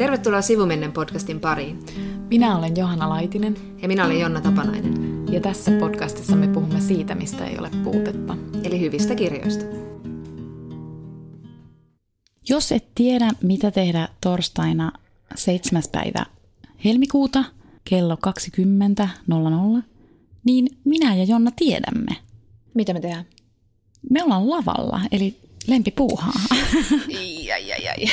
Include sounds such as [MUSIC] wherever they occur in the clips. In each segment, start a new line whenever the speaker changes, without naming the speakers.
Tervetuloa Sivumennen podcastin pariin.
Minä olen Johanna Laitinen.
Ja minä olen Jonna Tapanainen.
Ja tässä podcastissa me puhumme siitä, mistä ei ole puutetta.
Eli hyvistä kirjoista.
Jos et tiedä, mitä tehdä torstaina 7. päivä helmikuuta kello 20.00, niin minä ja Jonna tiedämme.
Mitä me tehdään?
Me ollaan lavalla, eli lempipuuhaa.
Ai, ai, ai.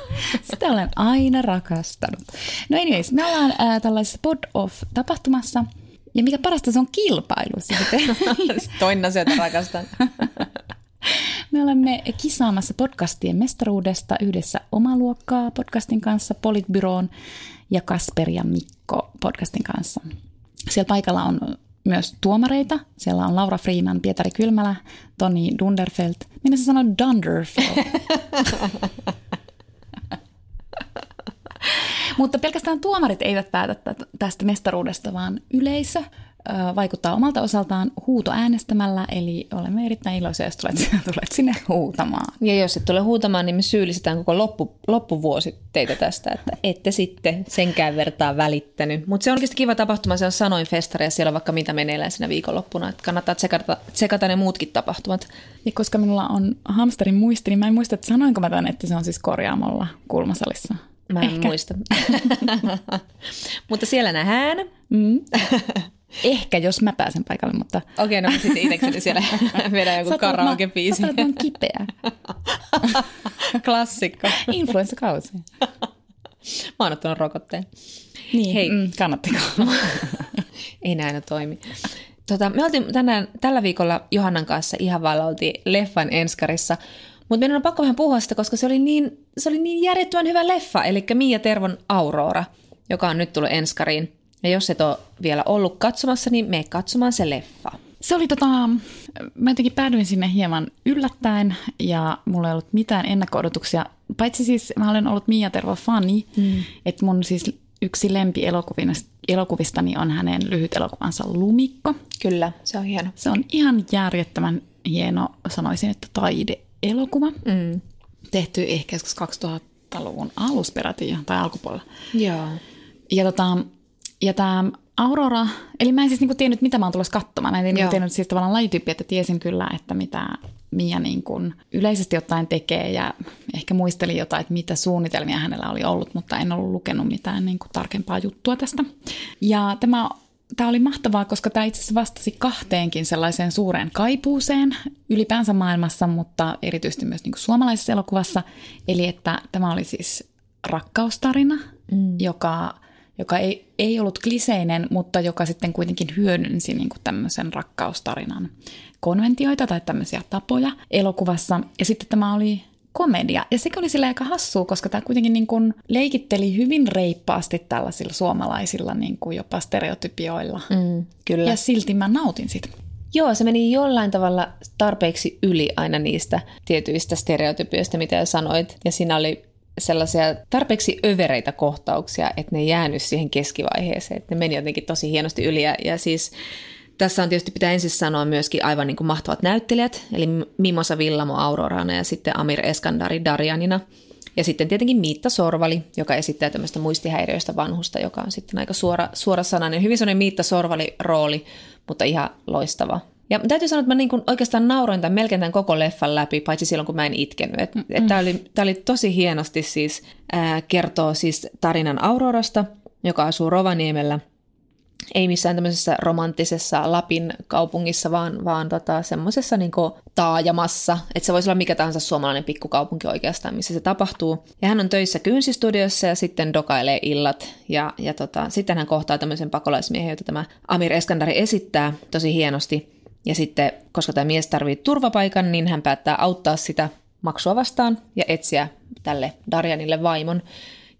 [LAUGHS]
Sitä olen aina rakastanut. No anyways, me ollaan äh, tällaisessa pod-off-tapahtumassa, ja mikä parasta, se on kilpailu. Siis [LAUGHS]
Toinen asia, rakastan. [LAUGHS]
Me olemme kisaamassa podcastien mestaruudesta yhdessä omaluokkaa podcastin kanssa, Politbyroon ja Kasper ja Mikko podcastin kanssa. Siellä paikalla on myös tuomareita. Siellä on Laura Freeman, Pietari Kylmälä, Toni Dunderfeld. Minä se sanoo Dunderfeld? [LAUGHS] Mutta pelkästään tuomarit eivät päätä tästä mestaruudesta, vaan yleisö vaikuttaa omalta osaltaan huuto äänestämällä, eli olemme erittäin iloisia, jos tulet, [LAUGHS] tulet sinne huutamaan.
Ja jos et tule huutamaan, niin me syyllistetään koko loppu, loppuvuosi teitä tästä, että ette sitten senkään vertaa välittänyt. Mutta se on oikeasti kiva tapahtuma, se on sanoin festari ja siellä on vaikka mitä meneillään siinä viikonloppuna, että kannattaa tsekata, tsekata ne muutkin tapahtumat.
Ja koska minulla on hamsterin muisti, niin mä en muista, että sanoinko mä tämän, että se on siis korjaamolla kulmasalissa.
Mä en Ehkä. muista. [LAUGHS] [LAUGHS] Mutta siellä nähdään.
Mm. Ehkä, jos mä pääsen paikalle, mutta...
Okei, okay, no sitten itsekseni siellä [LAUGHS] vedän joku karaoke-biisi.
Sä olet kipeä. [LAUGHS]
Klassikko.
Influenssakausi.
Mä oon ottanut rokotteen.
Niin, Hei. Mm, kannattiko? [LAUGHS]
Ei näin toimi. Tota, me oltiin tänään, tällä viikolla Johannan kanssa ihan vaan oltiin leffan enskarissa, mutta meidän on pakko vähän puhua sitä, koska se oli niin, se oli niin järjettömän hyvä leffa, eli Mia Tervon Aurora, joka on nyt tullut enskariin. Ja jos et ole vielä ollut katsomassa, niin mene katsomaan se leffa.
Se oli tota, mä jotenkin päädyin sinne hieman yllättäen ja mulla ei ollut mitään ennakko-odotuksia. Paitsi siis mä olen ollut Mia Tervo fani, mm. että mun siis yksi lempi elokuvistani on hänen lyhyt elokuvansa Lumikko.
Kyllä, se on hieno.
Se on ihan järjettömän hieno, sanoisin, että taide-elokuva. Mm. Tehty ehkä joskus 2000-luvun alusperäti tai alkupuolella.
Joo.
Ja tota, ja tämä Aurora, eli mä en siis niinku tiennyt, mitä mä oon tulossa katsomaan. Mä en niinku tiennyt siis tavallaan lajityyppiä, että tiesin kyllä, että mitä Mia niin kuin yleisesti ottaen tekee ja ehkä muistelin jotain, että mitä suunnitelmia hänellä oli ollut, mutta en ollut lukenut mitään niin kuin tarkempaa juttua tästä. Ja tämä Tämä oli mahtavaa, koska tämä itse asiassa vastasi kahteenkin sellaiseen suureen kaipuuseen ylipäänsä maailmassa, mutta erityisesti myös niin kuin suomalaisessa elokuvassa. Eli että tämä oli siis rakkaustarina, mm. joka joka ei, ei ollut kliseinen, mutta joka sitten kuitenkin hyödynsi niin kuin tämmöisen rakkaustarinan konventioita tai tämmöisiä tapoja elokuvassa. Ja sitten tämä oli komedia. Ja se oli sillä aika hassua, koska tämä kuitenkin niin kuin leikitteli hyvin reippaasti tällaisilla suomalaisilla niin kuin jopa stereotypioilla.
Mm, kyllä.
Ja silti mä nautin siitä.
Joo, se meni jollain tavalla tarpeeksi yli aina niistä tietyistä stereotypioista, mitä sanoit. Ja siinä oli sellaisia tarpeeksi övereitä kohtauksia, että ne jäänyt siihen keskivaiheeseen. Että ne meni jotenkin tosi hienosti yli. Ja, ja siis tässä on tietysti pitää ensin sanoa myöskin aivan niin kuin mahtavat näyttelijät, eli Mimosa Villamo Aurorana ja sitten Amir Eskandari Darjanina. Ja sitten tietenkin Miitta Sorvali, joka esittää tämmöistä muistihäiriöistä vanhusta, joka on sitten aika suora, suora sananen. Hyvin sellainen Miitta Sorvali-rooli, mutta ihan loistava ja täytyy sanoa, että mä niin kuin oikeastaan nauroin tämän melkein tämän koko leffan läpi, paitsi silloin kun mä en itkenyt. Et, et tämä, oli, tämä oli tosi hienosti siis, ää, kertoo siis tarinan Aurorasta, joka asuu Rovaniemellä. Ei missään tämmöisessä romanttisessa Lapin kaupungissa, vaan, vaan tota, semmoisessa niin taajamassa. Että se voisi olla mikä tahansa suomalainen pikkukaupunki oikeastaan, missä se tapahtuu. Ja hän on töissä kynsistudiossa ja sitten dokailee illat. Ja, ja tota, sitten hän kohtaa tämmöisen pakolaismiehen, jota tämä Amir Eskandari esittää tosi hienosti. Ja sitten, koska tämä mies tarvitsee turvapaikan, niin hän päättää auttaa sitä maksua vastaan ja etsiä tälle Darjanille vaimon.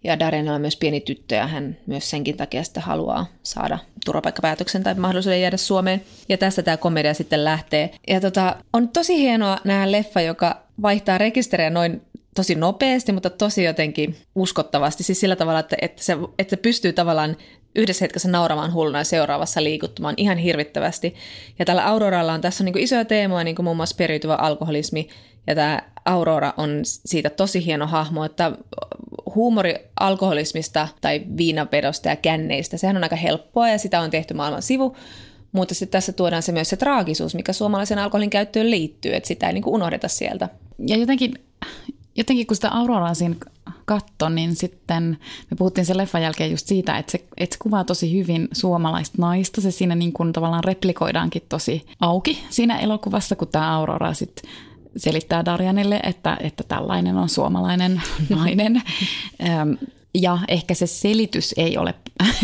Ja Darjanilla on myös pieni tyttö ja hän myös senkin takia sitten haluaa saada turvapaikkapäätöksen tai mahdollisuuden jäädä Suomeen. Ja tästä tämä komedia sitten lähtee. Ja tota, on tosi hienoa nähdä leffa, joka vaihtaa rekisteriä noin tosi nopeasti, mutta tosi jotenkin uskottavasti. Siis sillä tavalla, että, että, se, että se pystyy tavallaan yhdessä hetkessä nauramaan hulluna ja seuraavassa liikuttumaan ihan hirvittävästi. Ja tällä Auroralla on tässä on niin isoja teemoja, niin kuin muun muassa periytyvä alkoholismi, ja tämä Aurora on siitä tosi hieno hahmo, että huumori alkoholismista tai viinapedosta ja känneistä, sehän on aika helppoa ja sitä on tehty maailman sivu, mutta sitten tässä tuodaan se myös se traagisuus, mikä suomalaisen alkoholin käyttöön liittyy, että sitä ei niin unohdeta sieltä.
Ja jotenkin, jotenkin kun sitä Auroraa siinä katto, niin sitten me puhuttiin sen leffan jälkeen just siitä, että se, että se kuvaa tosi hyvin suomalaista naista. Se siinä niin kuin tavallaan replikoidaankin tosi auki siinä elokuvassa, kun tämä Aurora sitten selittää Darjanille, että, että tällainen on suomalainen [LAUGHS] nainen. Ja ehkä se selitys ei ole,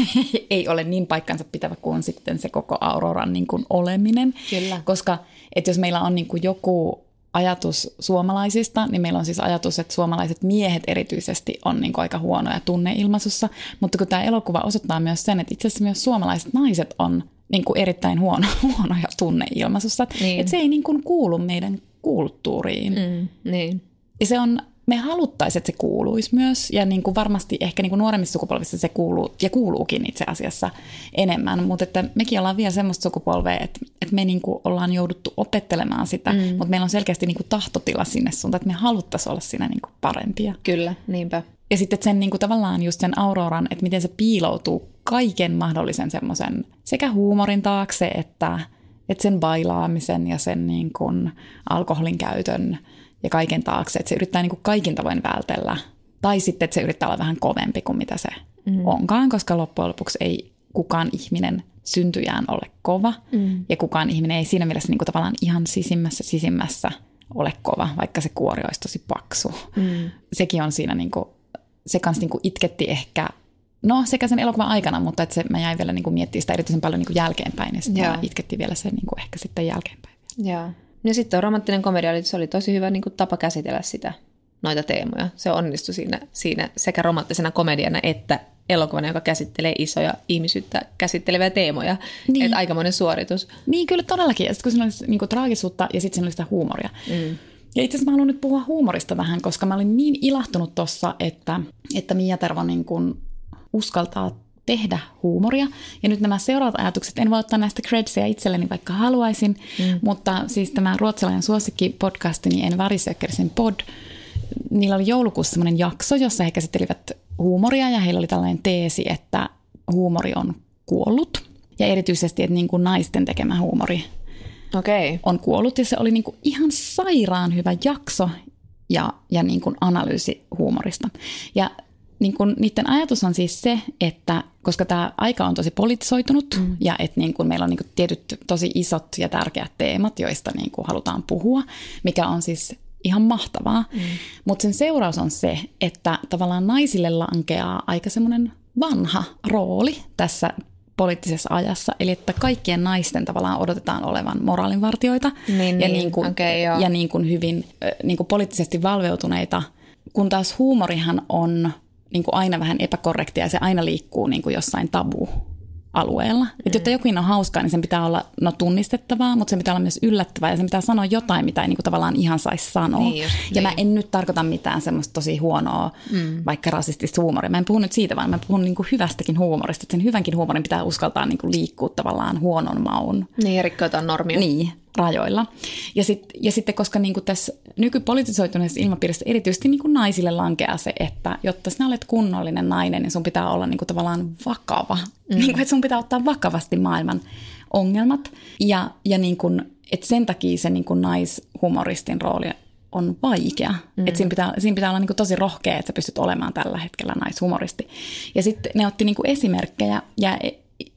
[LAUGHS] ei ole niin paikkansa pitävä kuin sitten se koko Auroran niin kuin oleminen.
Kyllä.
Koska että jos meillä on niin kuin joku ajatus suomalaisista, niin meillä on siis ajatus, että suomalaiset miehet erityisesti on niin kuin aika huonoja tunneilmaisussa. Mutta kun tämä elokuva osoittaa myös sen, että itse asiassa myös suomalaiset naiset on niin kuin erittäin huono, [LAUGHS] huonoja tunneilmaisussa. Niin. Että se ei niin kuin kuulu meidän kulttuuriin.
Mm, niin.
Ja se on, me haluttaisiin, että se kuuluisi myös, ja niin kuin varmasti ehkä niin kuin nuoremmissa sukupolvissa se kuuluu, ja kuuluukin itse asiassa enemmän, mutta että mekin ollaan vielä semmoista sukupolvea, että, että me niin kuin ollaan jouduttu opettelemaan sitä, mm. mutta meillä on selkeästi niin kuin tahtotila sinne suuntaan, että me haluttaisiin olla siinä niin kuin parempia.
Kyllä, niinpä.
Ja sitten sen niin kuin tavallaan just sen auroran, että miten se piiloutuu kaiken mahdollisen semmoisen sekä huumorin taakse, että, että sen bailaamisen ja sen niin kuin alkoholin käytön ja kaiken taakse, että se yrittää niin kuin kaikin tavoin vältellä. Tai sitten, että se yrittää olla vähän kovempi kuin mitä se mm. onkaan, koska loppujen lopuksi ei kukaan ihminen syntyjään ole kova. Mm. Ja kukaan ihminen ei siinä mielessä niin kuin tavallaan ihan sisimmässä sisimmässä ole kova, vaikka se kuori olisi tosi paksu. Mm. Sekin on siinä, niin kuin, se kanssa niin kuin itketti ehkä No sekä sen elokuvan aikana, mutta että se, mä jäin vielä niin kuin miettimään sitä erityisen paljon niin kuin jälkeenpäin ja sitten itketti vielä se niin kuin ehkä sitten jälkeenpäin.
Joo. Ja sitten romanttinen komedia, se oli tosi hyvä niin kuin tapa käsitellä sitä, noita teemoja. Se onnistui siinä, siinä sekä romanttisena komediana että elokuvana, joka käsittelee isoja ihmisyyttä käsitteleviä teemoja. Niin. Että aikamoinen suoritus.
Niin, kyllä todellakin. Ja sitten kun siinä oli niin kuin, traagisuutta ja sitten siinä oli sitä huumoria. Mm. Ja itse asiassa mä haluan nyt puhua huumorista vähän, koska mä olin niin ilahtunut tossa, että, että Mia Tervo niin kuin uskaltaa tehdä huumoria. Ja nyt nämä seuraavat ajatukset, en voi ottaa näistä credsia itselleni, vaikka haluaisin, mm. mutta siis tämä ruotsalainen suosikki podcasti, niin En Varisökkersin pod, niillä oli joulukuussa semmoinen jakso, jossa he käsittelivät huumoria ja heillä oli tällainen teesi, että huumori on kuollut. Ja erityisesti, että niin kuin naisten tekemä huumori
okay.
on kuollut. Ja se oli niin kuin ihan sairaan hyvä jakso ja, ja niin kuin analyysi huumorista. Ja niin kun, niiden ajatus on siis se, että koska tämä aika on tosi politisoitunut mm. ja että niin kun meillä on niin kun tietyt tosi isot ja tärkeät teemat, joista niin kun halutaan puhua, mikä on siis ihan mahtavaa. Mm. Mutta sen seuraus on se, että tavallaan naisille lankeaa aika semmoinen vanha rooli tässä poliittisessa ajassa, eli että kaikkien naisten tavallaan odotetaan olevan moraalinvartioita
niin,
ja,
niin.
Niin kuin,
okay,
ja niin kuin hyvin niin kuin poliittisesti valveutuneita, kun taas huumorihan on niin kuin aina vähän epäkorrektia ja se aina liikkuu niin kuin jossain tabu alueella. Mm. Että jotta jokin on hauskaa, niin sen pitää olla no, tunnistettavaa, mutta sen pitää olla myös yllättävää ja sen pitää sanoa jotain, mitä ei niin kuin, tavallaan ihan saisi sanoa.
Niin just,
ja
niin.
mä en nyt tarkoita mitään semmoista tosi huonoa, mm. vaikka rasistista huumoria. Mä en puhu nyt siitä, vaan mä puhun niin kuin hyvästäkin huumorista. Että sen hyvänkin huumorin pitää uskaltaa niin kuin liikkua tavallaan huonon maun.
Niin, ja rikkoa normia.
Niin, rajoilla. Ja, sit, ja sitten, koska niin kuin tässä nykypolitisoituneessa ilmapiirissä erityisesti niin kuin naisille lankeaa se, että jotta sinä olet kunnollinen nainen, niin sun pitää olla niin kuin tavallaan vakava. Mm. Niin kuin, että sun pitää ottaa vakavasti maailman ongelmat. Ja, ja niin kuin, että sen takia se niin kuin naishumoristin rooli on vaikea. Mm. Että siinä pitää, siinä pitää olla niin kuin tosi rohkea, että sä pystyt olemaan tällä hetkellä naishumoristi. Ja sitten ne otti niin kuin esimerkkejä ja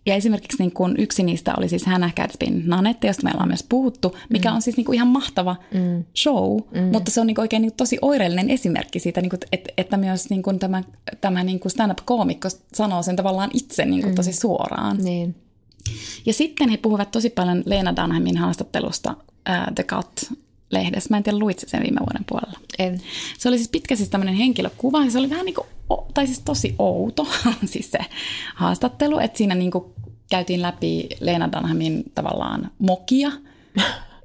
ja esimerkiksi niin kuin yksi niistä oli siis Hannah Gadsbyn Nanette, josta meillä on myös puhuttu, mikä mm. on siis niin kuin ihan mahtava mm. show, mm. mutta se on niin kuin oikein niin kuin tosi oireellinen esimerkki siitä, niin kuin, että, että myös niin kuin tämä, tämä niin kuin stand-up-koomikko sanoo sen tavallaan itse niin kuin mm. tosi suoraan.
Niin.
Ja sitten he puhuvat tosi paljon Leena Dunhamin haastattelusta uh, The Cut lehdessä. Mä en tiedä, luitse sen viime vuoden puolella.
En.
Se oli siis pitkä siis tämmöinen henkilökuva, ja se oli vähän niin kuin, tai siis tosi outo, [LAUGHS] siis se haastattelu, että siinä niin kuin käytiin läpi Leena Dunhamin tavallaan mokia, [LAUGHS]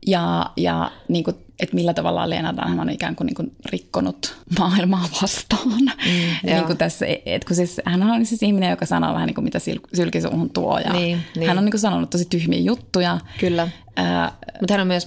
ja, ja niin kuin, että millä tavalla Leena Dunham on ikään kuin, niin kuin rikkonut maailmaa vastaan. Mm, [LAUGHS] niin kuin tässä, et kun siis, hän on siis ihminen, joka sanoo vähän niin kuin mitä syl- sylkisuuhun tuo. Ja
niin, niin.
Hän on niin kuin sanonut tosi tyhmiä juttuja.
Kyllä. Äh, Mutta hän on myös,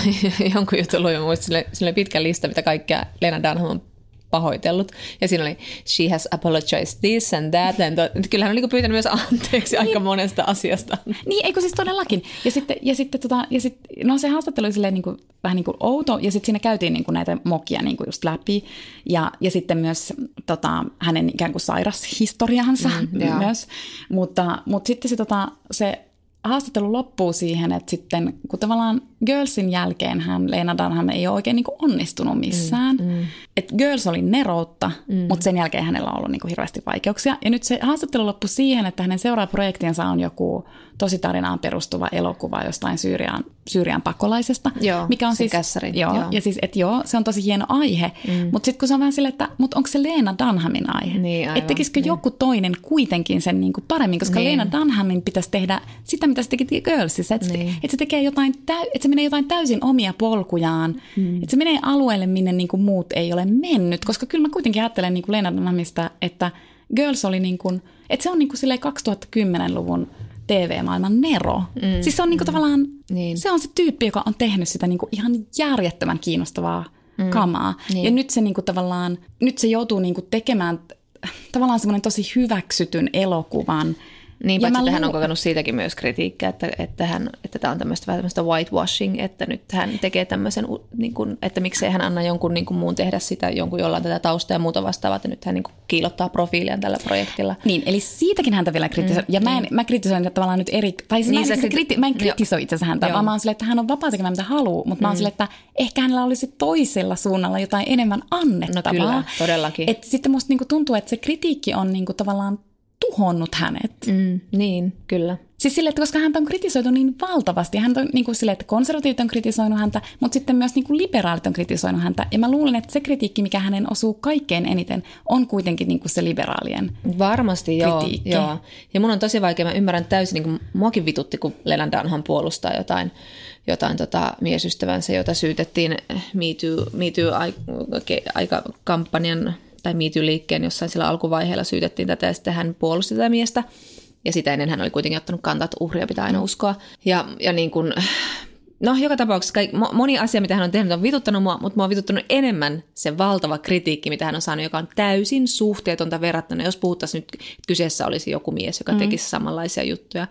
[LAUGHS] jonkun jutun luin, sille, sille pitkä lista, mitä kaikkea Leena Dunham on pahoitellut. Ja siinä oli, she has apologized this and that. And that. Kyllähän on niin pyytänyt myös anteeksi niin. aika monesta asiasta.
Niin, eikö siis todellakin. Ja sitten, ja sitten tota, ja sit, no se haastattelu oli silleen niin kuin, vähän niin kuin outo, ja sitten siinä käytiin niin kuin näitä mokia niin kuin just läpi. Ja, ja sitten myös tota, hänen ikään kuin sairashistoriansa mm, [LAUGHS] myös. Mutta, mutta sitten se, tota, se haastattelu loppuu siihen, että sitten kun tavallaan Girlsin jälkeen hän, Leena Dunham ei ole oikein niin kuin onnistunut missään. Mm, mm. Et Girls oli neroutta, mm. mutta sen jälkeen hänellä on ollut niin kuin hirveästi vaikeuksia. Ja nyt se haastattelu loppui siihen, että hänen seuraava projektiensa on joku tositarinaan perustuva elokuva jostain Syyrian, Syyrian pakolaisesta.
Joo,
mikä on
siis, kässäri.
Joo, joo. Ja siis, että joo, se on tosi hieno aihe. Mm. Mutta sitten kun se on vähän silleen, että mutta onko se Leena Dunhamin aihe?
Niin,
että tekisikö niin. joku toinen kuitenkin sen niin kuin paremmin, koska niin. Leena Dunhamin pitäisi tehdä sitä, mitä se teki Girlsissa. Että niin. et se tekee jotain, täy, että se menee jotain täysin omia polkujaan. Mm. Että se menee alueelle, minne niin kuin muut ei ole mennyt. Koska kyllä mä kuitenkin ajattelen niin kuin Dunhamista, että Girls oli niin kuin, että se on niin kuin 2010-luvun TV-maailman Nero. Mm, siis se on niinku mm, tavallaan, niin. se on se tyyppi, joka on tehnyt sitä niinku ihan järjettömän kiinnostavaa mm, kamaa. Niin. Ja nyt se niinku tavallaan, nyt se joutuu niinku tekemään tavallaan semmoinen tosi hyväksytyn elokuvan –
niin, paitsi että hän on kokenut siitäkin myös kritiikkiä, että, että, hän, että tämä on tämmöistä vähän tämmöistä whitewashing, että nyt hän tekee tämmöisen, niin kuin, että miksei hän anna jonkun niin kuin muun tehdä sitä, jonkun jollain tätä taustaa ja muuta vastaavaa, että nyt hän niin kuin kiilottaa profiilia tällä projektilla.
Niin, eli siitäkin häntä vielä kritisoin. Mm, ja mä, en, niin. mä kritisoin tavallaan nyt eri, tai siis niin, mä, en, kriti, mä en kritisoi itse asiassa häntä, Joo. vaan mä oon silleen, että hän on vapaa tekemään mitä haluaa, mutta mm. mä oon mm. silleen, että ehkä hänellä olisi toisella suunnalla jotain enemmän annettavaa.
No kyllä, todellakin.
Et sitten musta niinku tuntuu, että se kritiikki on niinku tavallaan tuhonnut hänet.
Mm, niin, kyllä.
Siis sille, että koska häntä on kritisoitu niin valtavasti. Hän on niin kuin sille, että konservatiivit on kritisoinut häntä, mutta sitten myös niin kuin liberaalit on kritisoinut häntä. Ja mä luulen, että se kritiikki, mikä hänen osuu kaikkein eniten, on kuitenkin niin kuin se liberaalien
Varmasti, kritiikki. joo, joo. Ja mun on tosi vaikea, mä ymmärrän täysin, niin kuin muakin vitutti, kun Leland Dunham puolustaa jotain, jotain tota miesystävänsä, jota syytettiin Me Too, Me Too aika kampanjan tai MeToo-liikkeen jossain sillä alkuvaiheella syytettiin tätä ja sitten hän puolusti tätä miestä. Ja sitä ennen hän oli kuitenkin ottanut kantaa, että uhria pitää aina uskoa. Ja, ja niin kuin, no joka tapauksessa kaik, moni asia, mitä hän on tehnyt, on vituttanut mua, mutta mua on vituttanut enemmän se valtava kritiikki, mitä hän on saanut, joka on täysin suhteetonta verrattuna. Jos puhuttaisiin nyt, että kyseessä olisi joku mies, joka mm. tekisi samanlaisia juttuja.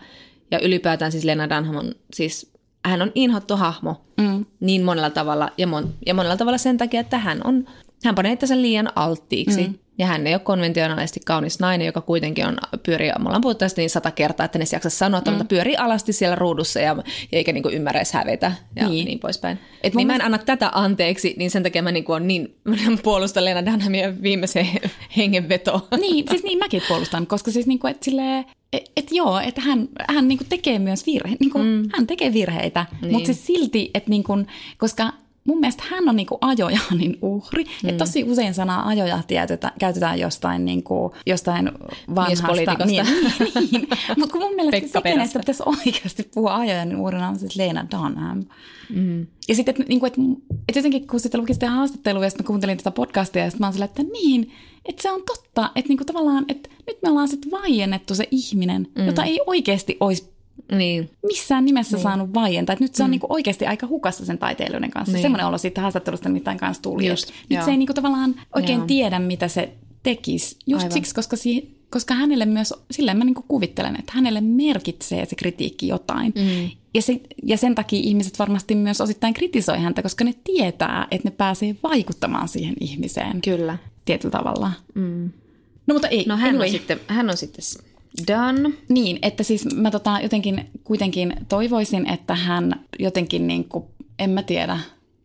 Ja ylipäätään siis Lena Dunham on siis hän on inhottu hahmo mm. niin monella tavalla ja, mon, ja monella tavalla sen takia, että hän on hän panee itsensä liian alttiiksi. Mm. Ja hän ei ole konventionaalisesti kaunis nainen, joka kuitenkin on pyörii, me ollaan puhuttu niin sata kertaa, että ne jaksa sanoa, mm. mutta pyörii alasti siellä ruudussa ja, ja eikä niinku ymmärrä edes hävetä ja niin, niin poispäin. Et niin mä en anna tätä anteeksi, niin sen takia mä niinku on niin, [LAUGHS] puolustan Leena Dunhamia viimeiseen hengenvetoon.
Niin, siis niin mäkin puolustan, koska siis niinku, että silleen, et, et joo, että hän, hän niinku tekee myös virheitä, niinku, mm. hän tekee virheitä, niin. mutta siis silti, että niinku, koska mun mielestä hän on niinku ajojanin uhri. Mm. Et tosi usein sanaa ajojahti käytetään jostain, niinku, jostain vanhasta. Niin, niin, niin. [LAUGHS] Mutta kun mun mielestä se, kenestä pitäisi oikeasti puhua ajojanin uhrina, on siis Leena Dunham. Mm. Ja sitten, että niinku, et, et jotenkin kun sitten luki sitä haastattelua ja sitten mä kuuntelin tätä podcastia ja sitten mä oon silleen, että niin, että se on totta, että niinku tavallaan, että nyt me ollaan sitten vaiennettu se ihminen, mm. jota ei oikeasti olisi niin. missään nimessä niin. saanut vaientaa. Et nyt se on mm. niinku oikeasti aika hukassa sen taiteilijoiden kanssa. Niin. Semmoinen olo siitä haastattelusta mitään kanssa tuli. Just, nyt se ei niinku tavallaan oikein joo. tiedä, mitä se tekisi. Just Aivan. siksi, koska, si- koska hänelle myös, silleen mä niinku kuvittelen, että hänelle merkitsee se kritiikki jotain. Mm. Ja, se, ja sen takia ihmiset varmasti myös osittain kritisoi häntä, koska ne tietää, että ne pääsee vaikuttamaan siihen ihmiseen.
Kyllä.
Tietyllä tavalla.
Mm.
No mutta ei.
No hän anyway. on sitten, hän on sitten Done.
Niin, että siis mä tota jotenkin kuitenkin toivoisin, että hän jotenkin niin kuin, en mä tiedä,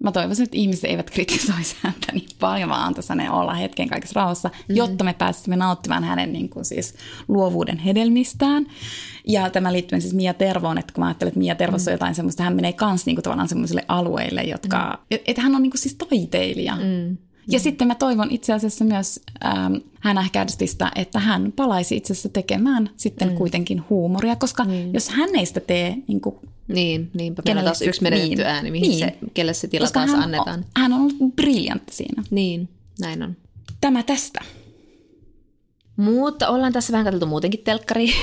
mä toivoisin, että ihmiset eivät kritisoisi häntä niin paljon, vaan antaisi hänen olla hetken kaikessa rauhassa, mm. jotta me pääsisimme nauttimaan hänen niin kuin siis luovuuden hedelmistään. Ja tämä liittyy siis Mia Tervoon, että kun mä ajattelen, että Mia Tervossa mm. on jotain semmoista, hän menee kans niin kuin tavallaan semmoisille alueille, jotka, mm. että et hän on niin kuin siis taiteilija. Mm. Ja sitten mä toivon itse asiassa myös ähm, hänähkärdistä, että hän palaisi itse asiassa tekemään sitten mm. kuitenkin huumoria, koska mm. jos hän ei sitä tee niin kuin
niin, niinpä meillä taas yksi menetetty niin, ääni, mihin niin. se, kelle se tila Koska taas
hän
annetaan.
On, hän on ollut briljantti siinä.
Niin, näin on.
Tämä tästä.
Mutta ollaan tässä vähän katsottu muutenkin telkkari.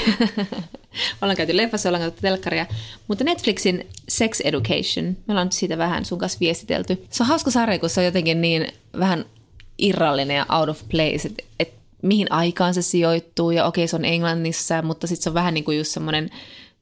[LAUGHS] ollaan käyty leffassa, ollaan katsottu telkkaria. Mutta Netflixin Sex Education, me ollaan siitä vähän sun kanssa viestitelty. Se on hauska sarja, kun se on jotenkin niin vähän irrallinen ja out of place, että et mihin aikaan se sijoittuu ja okei se on Englannissa, mutta sitten se on vähän niin kuin just semmoinen,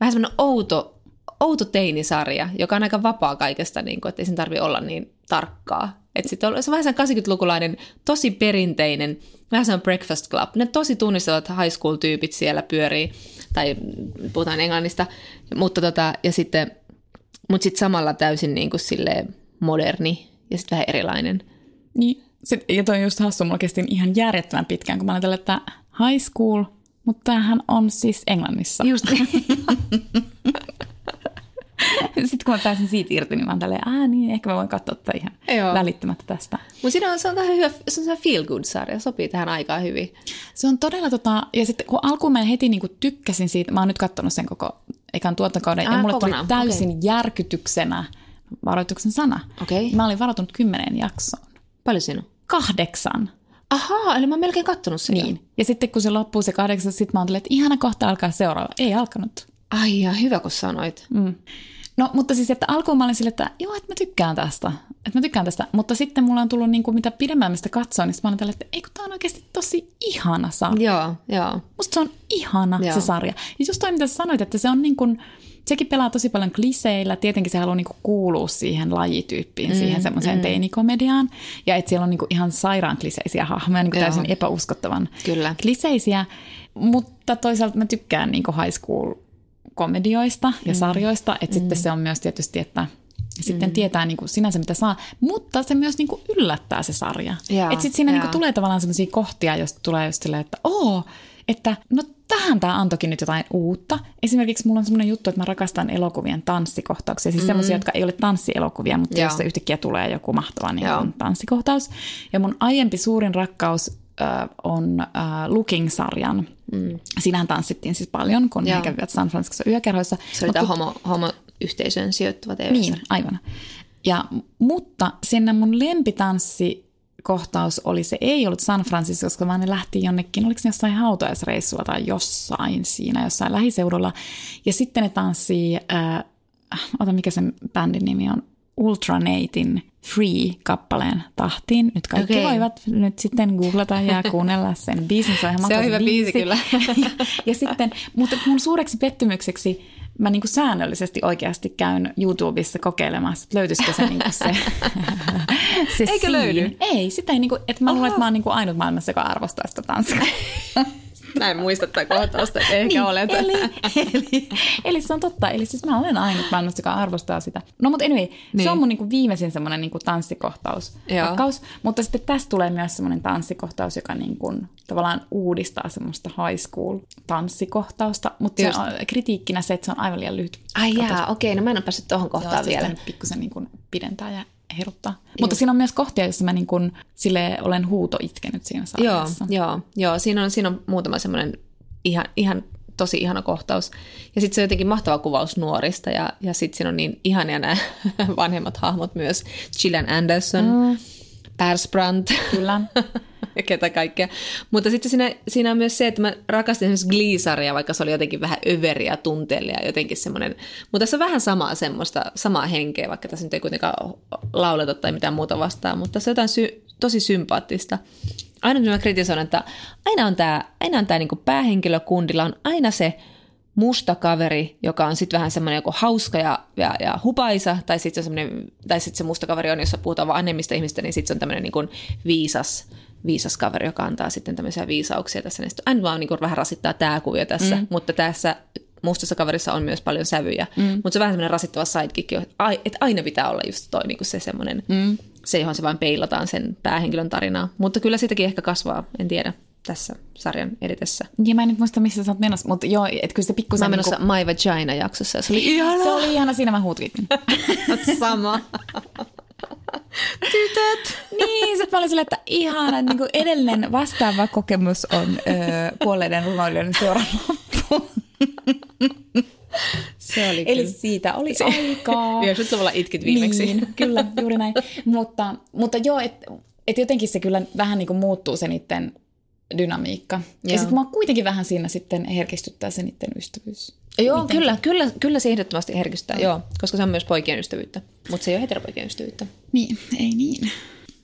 vähän semmoinen outo, outo teinisarja, joka on aika vapaa kaikesta, niin kuin, että ei sen tarvitse olla niin tarkkaa. Että sit on, se on vähän 80-lukulainen, tosi perinteinen, vähän semmoinen breakfast club. Ne tosi tunnistavat high school-tyypit siellä pyörii, tai puhutaan englannista, mutta tota, ja sitten, mutta sitten samalla täysin niin kuin moderni ja sitten vähän erilainen.
Niin, sit, ja toi on just hassu, mulla kesti ihan järjettömän pitkään, kun mä ajattelin, että high school, mutta tämähän on siis Englannissa.
Just [LAUGHS] [LAUGHS]
Sitten kun mä pääsin siitä irti, niin mä oon tälleen, aa niin, ehkä mä voin katsoa tätä ihan Joo. välittömättä tästä.
Mutta siinä on, se on vähän hyvä, se on feel good sarja, sopii tähän aikaan hyvin.
Se on todella tota, ja sitten kun alkuun mä heti niinku tykkäsin siitä, mä oon nyt katsonut sen koko ekan tuotantokauden, ja mulle kokonaan. tuli täysin okay. järkytyksenä varoituksen sana.
Okay.
Mä olin varoitunut kymmeneen jaksoon.
Paljon siinä on?
Kahdeksan.
Ahaa, eli mä oon melkein kattonut sen.
Niin. Ja sitten kun se loppuu se kahdeksan, sit mä oon että ihana kohta alkaa seuraava. Ei alkanut.
Ai ja hyvä kun sanoit.
Mm. No, mutta siis, että alkuun mä olin sille, että joo, että mä tykkään tästä. Että mä tykkään tästä. Mutta sitten mulla on tullut niin kuin, mitä pidemmän mistä katsoa, niin mä olen tällä, että eikö tämä on oikeasti tosi ihana sarja.
Joo, joo.
Musta se on ihana joo. se sarja. Ja just toi, mitä sanoit, että se on niin kuin, sekin pelaa tosi paljon kliseillä. Tietenkin se haluaa niin kuin kuulua siihen lajityyppiin, mm, siihen semmoiseen mm. teinikomediaan. Ja että siellä on niin kuin ihan sairaan kliseisiä hahmoja, niin kuin täysin epäuskottavan
Kyllä.
kliseisiä. Mutta toisaalta mä tykkään niin kuin high school komedioista ja mm. sarjoista, että mm. sitten se on myös tietysti, että sitten mm. tietää niin kuin sinänsä mitä saa, mutta se myös niin kuin yllättää se sarja. Että sitten siinä niin kuin tulee tavallaan sellaisia kohtia, joista tulee just silleen, että oo, että no tähän tämä antoikin nyt jotain uutta. Esimerkiksi mulla on semmoinen juttu, että mä rakastan elokuvien tanssikohtauksia, siis mm. semmoisia, jotka ei ole tanssielokuvia, mutta Joo. jossa yhtäkkiä tulee joku mahtava niin kuin tanssikohtaus. Ja mun aiempi suurin rakkaus äh, on äh, Looking-sarjan. Mm. Siinähän tanssittiin siis paljon, kun Joo. he kävivät San Francisco yökerhoissa.
Se oli tämä homo, homo-yhteisöön sijoittuva TV.
Niin, aivan. Ja, mutta sinne mun lempitanssi kohtaus oli, se ei ollut San Francisco, vaan ne lähti jonnekin, oliko ne jossain hautajaisreissulla tai jossain siinä, jossain lähiseudulla. Ja sitten ne tanssii, äh, ota mikä sen bändin nimi on, Ultranatein Free-kappaleen tahtiin. Nyt kaikki okay. voivat nyt sitten googlata ja [LAUGHS] kuunnella sen biisin.
Se on, se on hyvä biisi, biisi kyllä.
ja, [LAUGHS] ja sitten, mutta mun suureksi pettymykseksi mä niin säännöllisesti oikeasti käyn YouTubessa kokeilemassa, että löytyisikö se, niin se, [LAUGHS]
se Eikö löydy?
Ei, sitä ei, niin kuin, että mä luulen, että mä oon niin ainut maailmassa, joka arvostaa sitä tanssia. [LAUGHS]
Näin muistat kohtausta, ehkä niin, olet.
Eli, eli, eli, se on totta. Eli siis mä olen ainut maailmassa, joka arvostaa sitä. No mutta anyway, niin. se on mun niinku viimeisin semmoinen niinku tanssikohtaus. Rakkaus, mutta sitten tästä tulee myös semmoinen tanssikohtaus, joka niinku, tavallaan uudistaa semmoista high school tanssikohtausta. Mutta se on kritiikkinä se, että se on aivan liian lyhyt.
Ai jaa, okei, no mä en ole päässyt tuohon kohtaan Joo, vielä.
pikkusen niinku pidentää ja heruttaa. Joo. Mutta siinä on myös kohtia, joissa mä niin kun, sille olen huuto itkenyt siinä
sarjassa. Joo, joo, joo. Siinä, on, siinä on muutama semmoinen ihan, ihan tosi ihana kohtaus. Ja sitten se on jotenkin mahtava kuvaus nuorista ja, ja sitten siinä on niin ihania nämä [LAUGHS] vanhemmat hahmot myös. Gillian Anderson, mm. Persbrandt.
Kyllä. [LAUGHS]
ja ketä kaikkea. Mutta sitten siinä, siinä on myös se, että mä rakastin esimerkiksi Glee-sarjaa, vaikka se oli jotenkin vähän överiä, tunteellinen ja jotenkin semmoinen. Mutta tässä on vähän samaa semmoista, samaa henkeä, vaikka tässä nyt ei kuitenkaan lauleta tai mitään muuta vastaan, mutta se on jotain sy- tosi sympaattista. Aina mä kritisoin, että aina on tämä, aina on tämä niin päähenkilökundilla on aina se musta kaveri, joka on sitten vähän semmoinen joku hauska ja, ja, ja hupaisa, tai sitten se, tai sit se musta kaveri on, jossa puhutaan annemmista ihmistä, niin sitten se on tämmöinen niin viisas, viisas kaveri, joka antaa sitten tämmöisiä viisauksia tässä. Niin aina vaan niin kuin vähän rasittaa tämä kuvio tässä, mm. mutta tässä mustassa kaverissa on myös paljon sävyjä, mm. mutta se on vähän semmoinen rasittava sidekick, että aina pitää olla just toi niin kuin se semmoinen, mm. se johon se vain peilataan sen päähenkilön tarinaa. Mutta kyllä siitäkin ehkä kasvaa, en tiedä tässä sarjan edetessä.
Ja mä en nyt muista, missä sä oot menossa, mutta joo, että kyllä se pikkusen...
Mä oon menossa niin kuin... My Vagina-jaksossa, se oli ihana.
Se oli ihana, siinä mä huutvitin. [LAUGHS]
Sama. Tytöt!
niin, se oli sille, että ihana, niin kuin edellinen vastaava kokemus on öö, kuolleiden runoilijoiden seuraava loppu.
Se oli
Eli kyllä. siitä oli se, aikaa. [LAUGHS]
90-luvulla itkit viimeksi.
Niin, kyllä, juuri näin. mutta, mutta joo, että et jotenkin se kyllä vähän niin kuin muuttuu se niiden dynamiikka. Joo. Ja sitten mua kuitenkin vähän siinä sitten herkistyttää se niiden ystävyys.
Joo, Miten? kyllä, kyllä, kyllä se ehdottomasti herkistyttää, mm. joo, koska se on myös poikien ystävyyttä, mutta se ei ole heteropoikien ystävyyttä.
Niin, ei niin.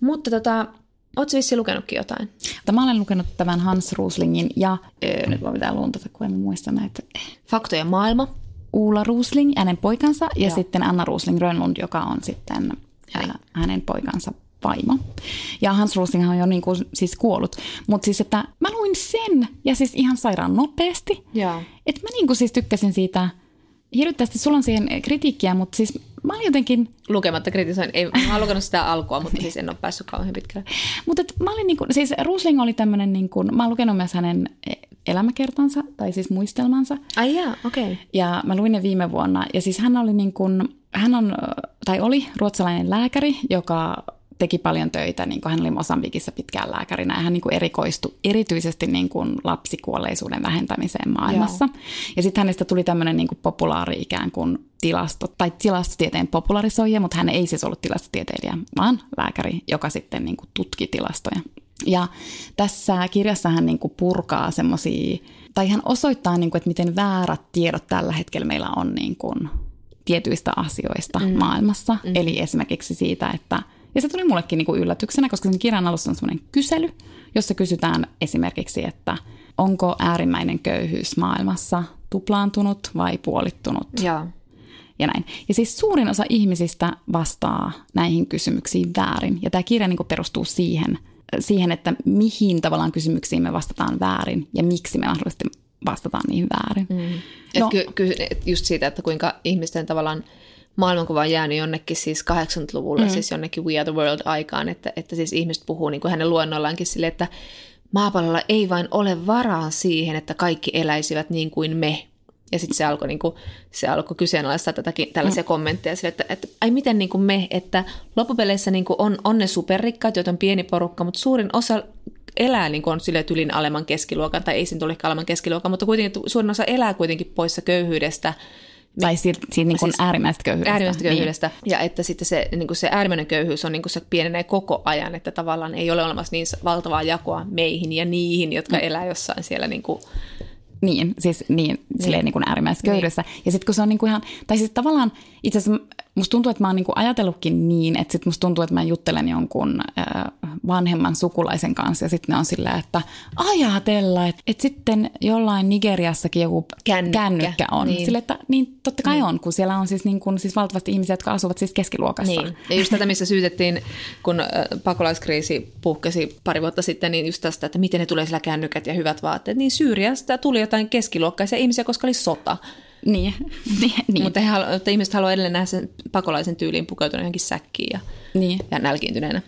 Mutta tota, Oletko vissi lukenutkin jotain?
Mä olen lukenut tämän Hans Ruslingin ja öö, nyt vaan pitää luntata, kun en muista näitä.
Faktojen maailma.
Uula Rusling, hänen poikansa, ja Joo. sitten Anna Rusling Rönnlund, joka on sitten hänen poikansa vaimo. Ja Hans Rusling on jo niin kuin, siis kuollut. Mutta siis, että mä luin sen, ja siis ihan sairaan nopeasti. Että mä niin kuin siis tykkäsin siitä hirvittävästi. Sulla on siihen kritiikkiä, mutta siis mä olin jotenkin...
Lukematta kritisoin. Ei, mä oon lukenut sitä alkua, mutta siis en ole päässyt kauhean pitkälle.
mutta mä olin niin kuin, siis Rusling oli tämmöinen, niin kuin, mä oon lukenut myös hänen elämäkertansa, tai siis muistelmansa.
Ai jaa, okei. Okay.
Ja mä luin ne viime vuonna. Ja siis hän oli niin kuin, hän on, tai oli ruotsalainen lääkäri, joka teki paljon töitä, niin kuin hän oli Mosambikissa pitkään lääkärinä ja hän niin kuin erikoistui erityisesti niin kuin lapsikuolleisuuden vähentämiseen maailmassa. Joo. Ja sitten hänestä tuli tämmöinen niin kuin populaari ikään kuin tilasto, tai tilastotieteen popularisoija, mutta hän ei siis ollut tilastotieteilijä, vaan lääkäri, joka sitten niin kuin tutki tilastoja. Ja tässä kirjassa hän niin kuin purkaa semmoisia, tai hän osoittaa, niin kuin, että miten väärät tiedot tällä hetkellä meillä on niin kuin tietyistä asioista mm. maailmassa. Mm. Eli esimerkiksi siitä, että ja se tuli mullekin niin kuin yllätyksenä, koska sen kirjan alussa on semmoinen kysely, jossa kysytään esimerkiksi, että onko äärimmäinen köyhyys maailmassa tuplaantunut vai puolittunut.
Ja.
Ja näin. Ja siis suurin osa ihmisistä vastaa näihin kysymyksiin väärin. Ja tämä kirja niin kuin perustuu siihen, siihen, että mihin tavallaan kysymyksiin me vastataan väärin ja miksi me mahdollisesti vastataan niihin väärin. Mm.
No, ky- ky- just siitä, että kuinka ihmisten tavallaan maailmankuva on jäänyt jonnekin siis 80-luvulla, mm. siis jonnekin We Are the World-aikaan, että, että siis ihmiset puhuu niin kuin hänen luennollaankin sille, että maapallolla ei vain ole varaa siihen, että kaikki eläisivät niin kuin me. Ja sitten se alkoi, niin kuin, se alkoi kyseenalaistaa tätäkin, tällaisia mm. kommentteja sille, että, että ai miten niin kuin me, että loppupeleissä niin kuin on, on ne superrikkaat, joita on pieni porukka, mutta suurin osa elää niin kuin on sille tylin alemman keskiluokan, tai ei sen tule alemman keskiluokan, mutta kuitenkin suurin osa elää kuitenkin poissa köyhyydestä,
tai siitä, siitä niin kuin siis äärimmäisestä köyhyydestä.
Äärimmäisestä köyhyydestä. Niin. Ja että sitten se, niin kuin se äärimmäinen köyhyys on niin kuin se pienenee koko ajan, että tavallaan ei ole olemassa niin valtavaa jakoa meihin ja niihin, jotka mm. elää jossain siellä niin kuin
niin, siis niin, niin. silleen niin kuin äärimmäisessä niin. köyhyydessä. Ja sitten kun se on niin kuin ihan, tai siis tavallaan itse asiassa musta tuntuu, että mä oon niin kuin ajatellutkin niin, että sitten musta tuntuu, että mä juttelen jonkun äh, vanhemman sukulaisen kanssa ja sitten ne on silleen, että ajatella, että, että sitten jollain Nigeriassakin joku kännykkä, kännykkä on. Niin. Sille, että niin totta kai niin. on, kun siellä on siis, niin kuin, siis valtavasti ihmisiä, jotka asuvat siis keskiluokassa.
Niin. Ja just tätä, missä syytettiin, kun pakolaiskriisi puhkesi pari vuotta sitten, niin just tästä, että miten ne tulee sillä kännykät ja hyvät vaatteet, niin Syyriasta tuli jotain keskiluokkaisia ihmisiä, koska oli sota.
Niin. [LAUGHS] niin, niin.
Mutta halu, että ihmiset haluaa edelleen nähdä sen pakolaisen tyyliin pukeutuneen johonkin säkkiin ja, niin. ja nälkiintyneenä.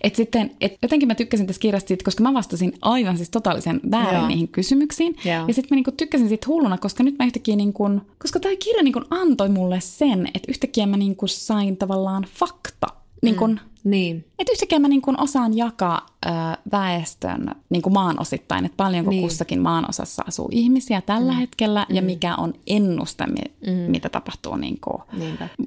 Et sitten, et jotenkin mä tykkäsin tästä kirjasta siitä, koska mä vastasin aivan siis totaalisen väärin Joo. niihin kysymyksiin. Joo. Ja sitten mä niinku tykkäsin siitä hulluna, koska nyt mä yhtäkkiä, niinku, koska tämä kirja niinku antoi mulle sen, että yhtäkkiä mä niinku sain tavallaan fakta. Niinku, mm.
Niin.
Että yhtäkkiä mä niin kuin osaan jakaa ö, väestön niin kuin maanosittain, että paljonko niin. kussakin maanosassa asuu ihmisiä tällä mm. hetkellä mm. ja mikä on ennuste, mm. mitä tapahtuu niin kuin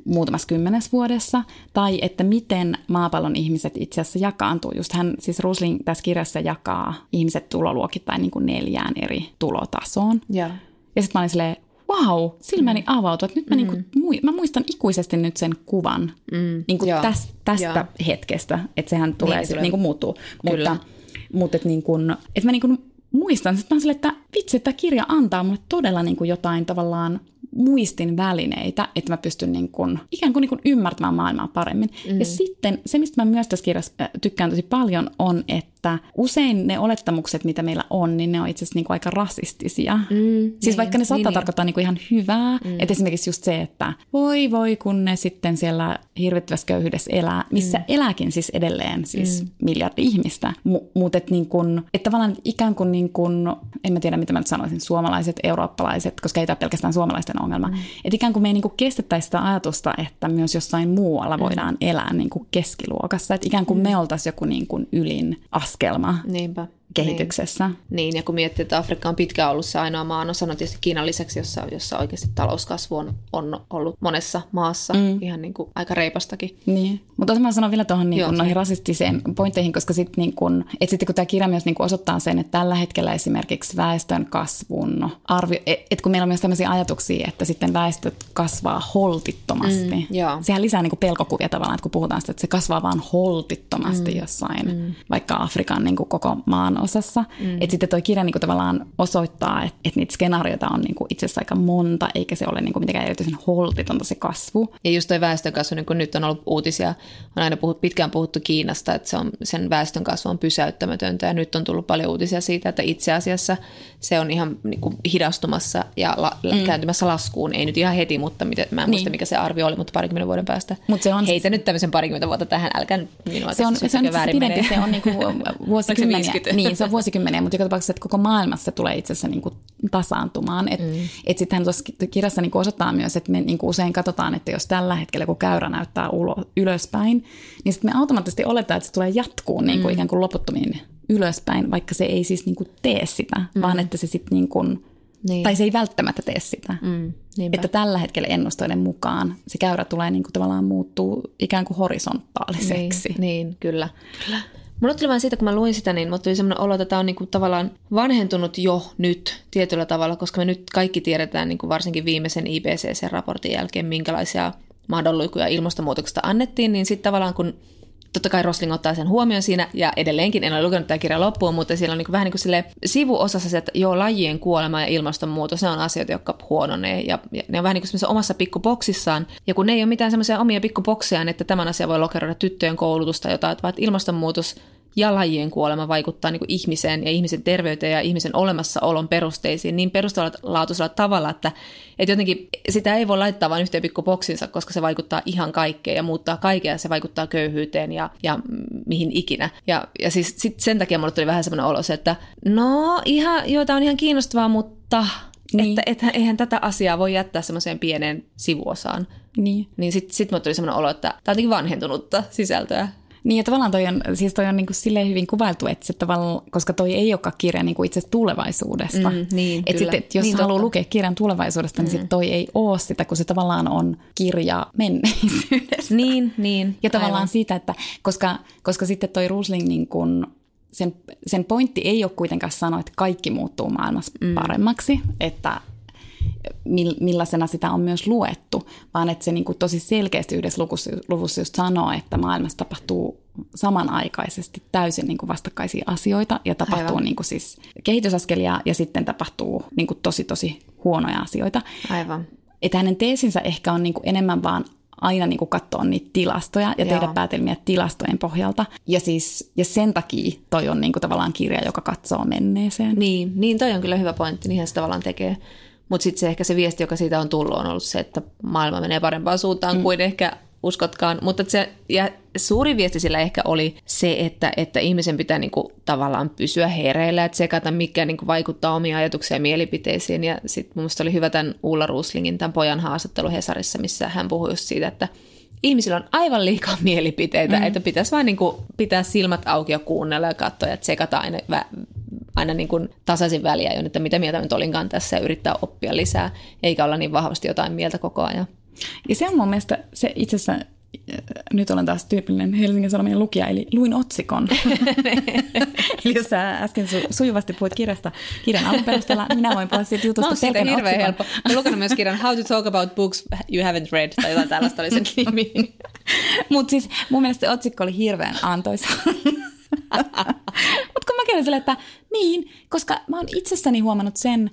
muutamassa kymmenes vuodessa. Tai että miten maapallon ihmiset itse asiassa jakaantuu. Just hän, siis Rusling tässä kirjassa jakaa ihmiset tuloluokittain niin kuin neljään eri tulotasoon.
Ja,
ja sitten mä olin silleen, wow, silmäni mm. avautui. Että nyt mä, niinku mm. niinku, mä muistan ikuisesti nyt sen kuvan mm. niinku tästä, tästä hetkestä, että sehän tulee, niin, se niinku muuttuu. Kyllä. Mutta, mutta että niinku, et mä niinku muistan, että mä sille, että vitsi, että kirja antaa mulle todella niinku jotain tavallaan muistin välineitä, että mä pystyn niin kuin, ikään kuin, niin kuin ymmärtämään maailmaa paremmin. Mm. Ja sitten se, mistä mä myös tässä kirjassa äh, tykkään tosi paljon, on, että usein ne olettamukset, mitä meillä on, niin ne on itse asiassa niin kuin aika rasistisia. Mm, siis niin, vaikka ne saattaa niin, tarkoittaa niin kuin ihan hyvää, mm. että esimerkiksi just se, että voi voi, kun ne sitten siellä hirvittävässä köyhyydessä elää, missä mm. elääkin siis edelleen siis mm. miljardi ihmistä, M- mutta että niin kuin, että tavallaan ikään kuin, niin kuin, en mä tiedä mitä mä nyt sanoisin, suomalaiset, eurooppalaiset, koska ei tämä pelkästään suomalaisten ongelma. Mm. Että ikään kuin me ei niin kuin kestettäisi sitä ajatusta, että myös jossain muualla mm. voidaan elää niin kuin keskiluokassa. Että ikään kuin mm. me oltaisiin joku niin kuin ylin askelma.
Niinpä.
Kehityksessä.
Niin. niin, ja kun miettii, että Afrikka on pitkään ollut se ainoa maa, no tietysti Kiinan lisäksi, jossa, jossa oikeasti talouskasvu on, on ollut monessa maassa mm. ihan niin kuin aika reipastakin.
Niin, mutta mä sanon vielä tuohon niin noihin rasistiseen pointteihin, koska sitten niin kun, et sitten kun tämä kirja myös niin osoittaa sen, että tällä hetkellä esimerkiksi väestön kasvun arvio, että et kun meillä on myös tämmöisiä ajatuksia, että sitten väestö kasvaa holtittomasti. Mm, Sehän lisää niin kuin pelkokuvia tavallaan, että kun puhutaan sitä, että se kasvaa vaan holtittomasti mm, jossain, mm. vaikka Afrikan niin kuin koko maan osassa. Mm. Että sitten tuo kirja niin kuin tavallaan osoittaa, että, että niitä skenaarioita on niin kuin itse asiassa aika monta, eikä se ole niin kuin mitenkään erityisen holtitonta se kasvu.
Ja just tuo väestönkasvu, niin kuin nyt on ollut uutisia, on aina puhut, pitkään puhuttu Kiinasta, että se on, sen väestönkasvu on pysäyttämätöntä, ja nyt on tullut paljon uutisia siitä, että itse asiassa se on ihan niin kuin hidastumassa ja la, mm. kääntymässä laskuun. Ei nyt ihan heti, mutta mitä, mä en muista, niin. mikä se arvio oli, mutta parikymmentä vuoden päästä. Mut se on Heitä nyt tämmöisen parikymmentä vuotta tähän, älkää minua
se on, se on väärin pidempi, se on niin kuin [LAUGHS] vuosikymmeniä. niin, se on vuosikymmeniä, mutta joka tapauksessa, että koko maailmassa tulee itse asiassa niin kuin tasaantumaan. Et, mm. et sittenhän tuossa kirjassa niin kuin osoittaa myös, että me niin kuin usein katsotaan, että jos tällä hetkellä kun käyrä näyttää ulo, ylöspäin, niin sitten me automaattisesti oletaan, että se tulee jatkuu niin kuin mm. ikään kuin loputtomiin ylöspäin, vaikka se ei siis niin kuin tee sitä, mm. vaan että se sitten niin kuin, niin. tai se ei välttämättä tee sitä. Mm, että tällä hetkellä ennustoiden mukaan se käyrä tulee niin kuin tavallaan muuttuu ikään kuin horisontaaliseksi.
Niin, niin kyllä. kyllä. Mulla tuli vain siitä, kun mä luin sitä, niin mulla tuli semmoinen olo, että tämä on niin kuin tavallaan vanhentunut jo nyt tietyllä tavalla, koska me nyt kaikki tiedetään niin kuin varsinkin viimeisen IPCC-raportin jälkeen, minkälaisia mahdollisuuksia ilmastonmuutoksesta annettiin, niin sitten tavallaan kun totta kai Rosling ottaa sen huomioon siinä, ja edelleenkin en ole lukenut tämä kirja loppuun, mutta siellä on niin vähän niin kuin sivuosassa se, että joo, lajien kuolema ja ilmastonmuutos, ne on asioita, jotka huononee, ja, ja ne on vähän niin kuin omassa pikkuboksissaan, ja kun ne ei ole mitään semmoisia omia pikkuboksiaan, että tämän asian voi lokeroida tyttöjen koulutusta, jotain, että ilmastonmuutos ja lajien kuolema vaikuttaa niin kuin ihmiseen ja ihmisen terveyteen ja ihmisen olemassaolon perusteisiin niin perustavanlaatuisella tavalla, että, että jotenkin sitä ei voi laittaa vain yhteen pikku boksinsa, koska se vaikuttaa ihan kaikkeen ja muuttaa kaikkea. Se vaikuttaa köyhyyteen ja, ja mihin ikinä. Ja, ja siis sit sen takia mulle tuli vähän semmoinen olo että no ihan, joita on ihan kiinnostavaa, mutta niin. että et, eihän tätä asiaa voi jättää semmoiseen pieneen sivuosaan. Niin. Niin sitten sit mulle tuli semmoinen olo, että tämä on jotenkin vanhentunutta sisältöä.
Niin ja tavallaan toi on, siis toi on niin kuin silleen hyvin kuvailtu, että se tavallaan, koska toi ei olekaan kirja niin kuin itse tulevaisuudesta. Mm, niin, et sitten, et jos niin, haluaa lukea kirjan tulevaisuudesta, niin mm. sit toi ei ole sitä, kun se tavallaan on kirja menneisyydestä.
Niin, niin.
Ja tavallaan aivan. siitä, että koska, koska sitten toi Rusling niin kuin, sen, sen pointti ei ole kuitenkaan sanoa, että kaikki muuttuu maailmassa mm. paremmaksi, että millaisena sitä on myös luettu, vaan että se niin kuin tosi selkeästi yhdessä luvussa, luvussa just sanoo, että maailmassa tapahtuu samanaikaisesti täysin niin kuin vastakkaisia asioita ja tapahtuu niin kuin siis kehitysaskelia ja sitten tapahtuu niin kuin tosi tosi huonoja asioita.
Aivan.
Että hänen teesinsä ehkä on niin kuin enemmän vaan aina niin kuin katsoa niitä tilastoja ja Joo. tehdä päätelmiä tilastojen pohjalta. Ja, siis, ja sen takia toi on niin kuin tavallaan kirja, joka katsoo menneeseen.
Niin, niin toi on kyllä hyvä pointti, niinhän se tavallaan tekee. Mutta sitten se ehkä se viesti, joka siitä on tullut, on ollut se, että maailma menee parempaan suuntaan mm. kuin ehkä uskotkaan. Mutta se, ja suuri viesti sillä ehkä oli se, että, että ihmisen pitää niinku tavallaan pysyä hereillä, että sekata, mikä niinku vaikuttaa omia ajatuksia ja mielipiteisiin. Ja sitten mun oli hyvä tämän Ulla Ruslingin, tämän pojan haastattelu Hesarissa, missä hän puhui just siitä, että ihmisillä on aivan liikaa mielipiteitä, mm. että pitäisi vain niinku pitää silmät auki ja kuunnella ja katsoa ja tsekata aina aina niin kuin tasaisin väliä, että mitä mieltä nyt olinkaan tässä ja yrittää oppia lisää, eikä olla niin vahvasti jotain mieltä koko ajan.
Ja se on mun mielestä se itse asiassa äh, nyt olen taas tyypillinen Helsingin Sanomien lukija, eli luin otsikon. [LAUGHS] eli jos sä äsken su- sujuvasti puhuit kirjasta kirjan alun perusteella, minä voin puhua siitä jutusta pelkän hirveän otsikon. helppo.
Olen lukenut myös kirjan How to talk about books you haven't read, tai jotain tällaista oli sen nimi. [LAUGHS]
Mutta siis mun mielestä se otsikko oli hirveän antoisa. [LAUGHS] [LAUGHS] Mutta kun mä kävin että niin, koska mä oon itsessäni huomannut sen,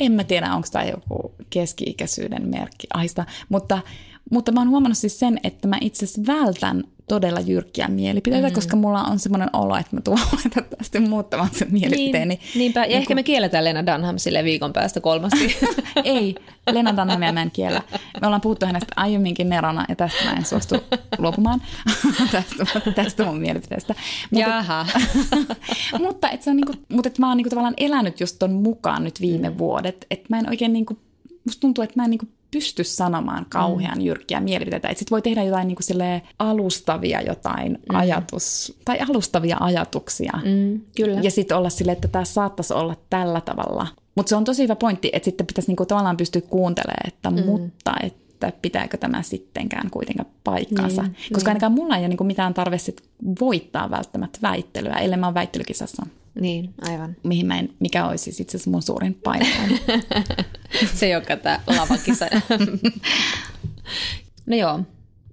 en mä tiedä, onko tämä joku keski-ikäisyyden merkki, ahista, mutta, mutta mä oon huomannut siis sen, että mä itse vältän todella jyrkkiä mielipiteitä, mm. koska mulla on semmoinen olo, että mä tulen [LAUGHS] tästä muuttamaan sen mielipiteeni. Niin,
niinpä, ja niin ehkä kun... me kielletään Lena Dunham sille viikon päästä kolmasti. [LAUGHS]
Ei, Lena Dunhamia mä en kiellä. Me ollaan puhuttu hänestä aiemminkin nerona, ja tästä mä en suostu luopumaan [LAUGHS] tästä, tästä mun mielipiteestä.
Mutta, Jaha.
mutta, et se on niinku, mutta et mä oon niinku tavallaan elänyt just ton mukaan nyt viime mm. vuodet, että mä en oikein niinku, musta tuntuu, että mä en niinku pysty sanomaan kauhean mm. jyrkkiä mielipiteitä. Että sit voi tehdä jotain niin kuin alustavia jotain mm. ajatus, tai alustavia ajatuksia.
Mm, kyllä.
Ja sitten olla silleen, että tämä saattaisi olla tällä tavalla. Mutta se on tosi hyvä pointti, että sitten pitäisi niinku tavallaan pystyä kuuntelemaan, että mm. mutta, että pitääkö tämä sittenkään kuitenkaan paikkaansa. Niin, Koska niin. ainakaan mulla ei ole niinku mitään tarve sit voittaa välttämättä väittelyä, ellei mä oon väittelykisassa.
Niin, aivan.
Mihin mä en, mikä olisi sitten se mun suurin paino. [LAUGHS]
se, joka tämä lavakisa. [LAUGHS] no joo,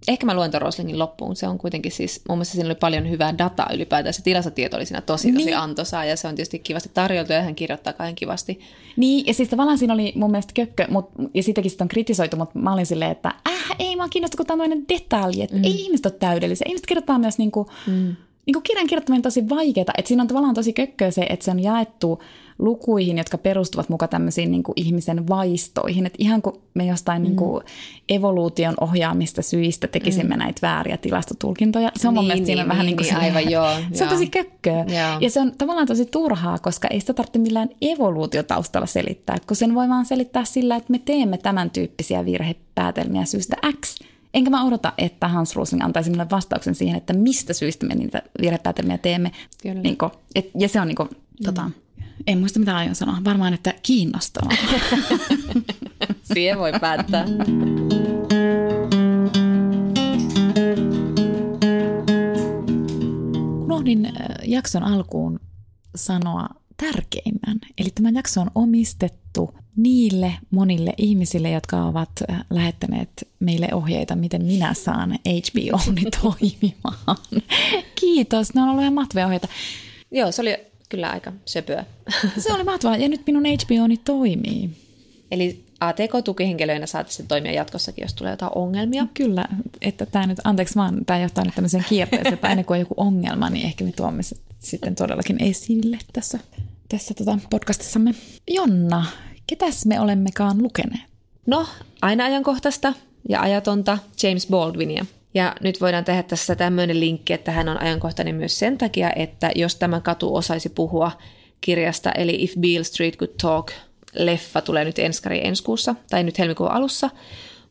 ehkä mä luen Roslingin loppuun. Se on kuitenkin siis, mun mielestä siinä oli paljon hyvää dataa ylipäätään. Se tilastotieto oli siinä tosi, tosi niin. antoisaa ja se on tietysti kivasti tarjoltu ja hän kirjoittaa kaiken kivasti.
Niin, ja siis tavallaan siinä oli mun mielestä kökkö, mut, ja sitäkin sitä on kritisoitu, mutta mä olin silleen, että äh, ei mä kiinnosta, kun tämä on detalji, että mm. ei ihmiset ole täydellisiä. Ihmiset kirjoittaa myös niinku, mm niin kuin kirjan kirjoittaminen on tosi vaikeaa. Että siinä on tavallaan tosi kökköä se, että se on jaettu lukuihin, jotka perustuvat mukaan tämmöisiin niin kuin ihmisen vaistoihin. Että ihan kuin me jostain mm. niin kuin evoluution ohjaamista syistä tekisimme mm. näitä vääriä tilastotulkintoja. Se on niin, mun mielestä niin, siinä niin, vähän niin, niin kuin niin, aivan, joo, [LAUGHS] se on tosi kökköä. Joo. Ja se on tavallaan tosi turhaa, koska ei sitä tarvitse millään evoluutiotaustalla selittää, kun sen voi vaan selittää sillä, että me teemme tämän tyyppisiä virhepäätelmiä syystä X – Enkä mä odota, että Hans Rosling antaisi minulle vastauksen siihen, että mistä syystä me niitä virhepäätelmiä teemme. Kyllä. Niin kuin, et, ja se on niin kuin, mm. tota, en muista mitä aion sanoa. Varmaan, että kiinnostavaa. [LAUGHS]
siihen voi päättää.
Unohdin äh, jakson alkuun sanoa tärkeimmän. Eli tämä jakso on omistettu niille monille ihmisille, jotka ovat äh, lähettäneet meille ohjeita, miten minä saan HBOni [LAUGHS] toimimaan. Kiitos, ne on ollut ihan matvia ohjeita.
Joo, se oli kyllä aika söpöä. [LAUGHS]
se oli mahtavaa, ja nyt minun HBOni toimii.
Eli ATK-tukihenkilöinä saatte sitten toimia jatkossakin, jos tulee jotain ongelmia.
Kyllä, että tämä nyt, anteeksi vaan, tämä johtaa nyt tämmöiseen kierteeseen, että aina kun on joku ongelma, niin ehkä me tuomme sitten todellakin esille tässä, tässä tota podcastissamme. Jonna, ketäs me olemmekaan lukeneet?
No, aina ajankohtaista ja ajatonta James Baldwinia. Ja nyt voidaan tehdä tässä tämmöinen linkki, että hän on ajankohtainen myös sen takia, että jos tämä katu osaisi puhua kirjasta, eli If Beale Street Could Talk, leffa tulee nyt enskari ensi kuussa, tai nyt helmikuun alussa.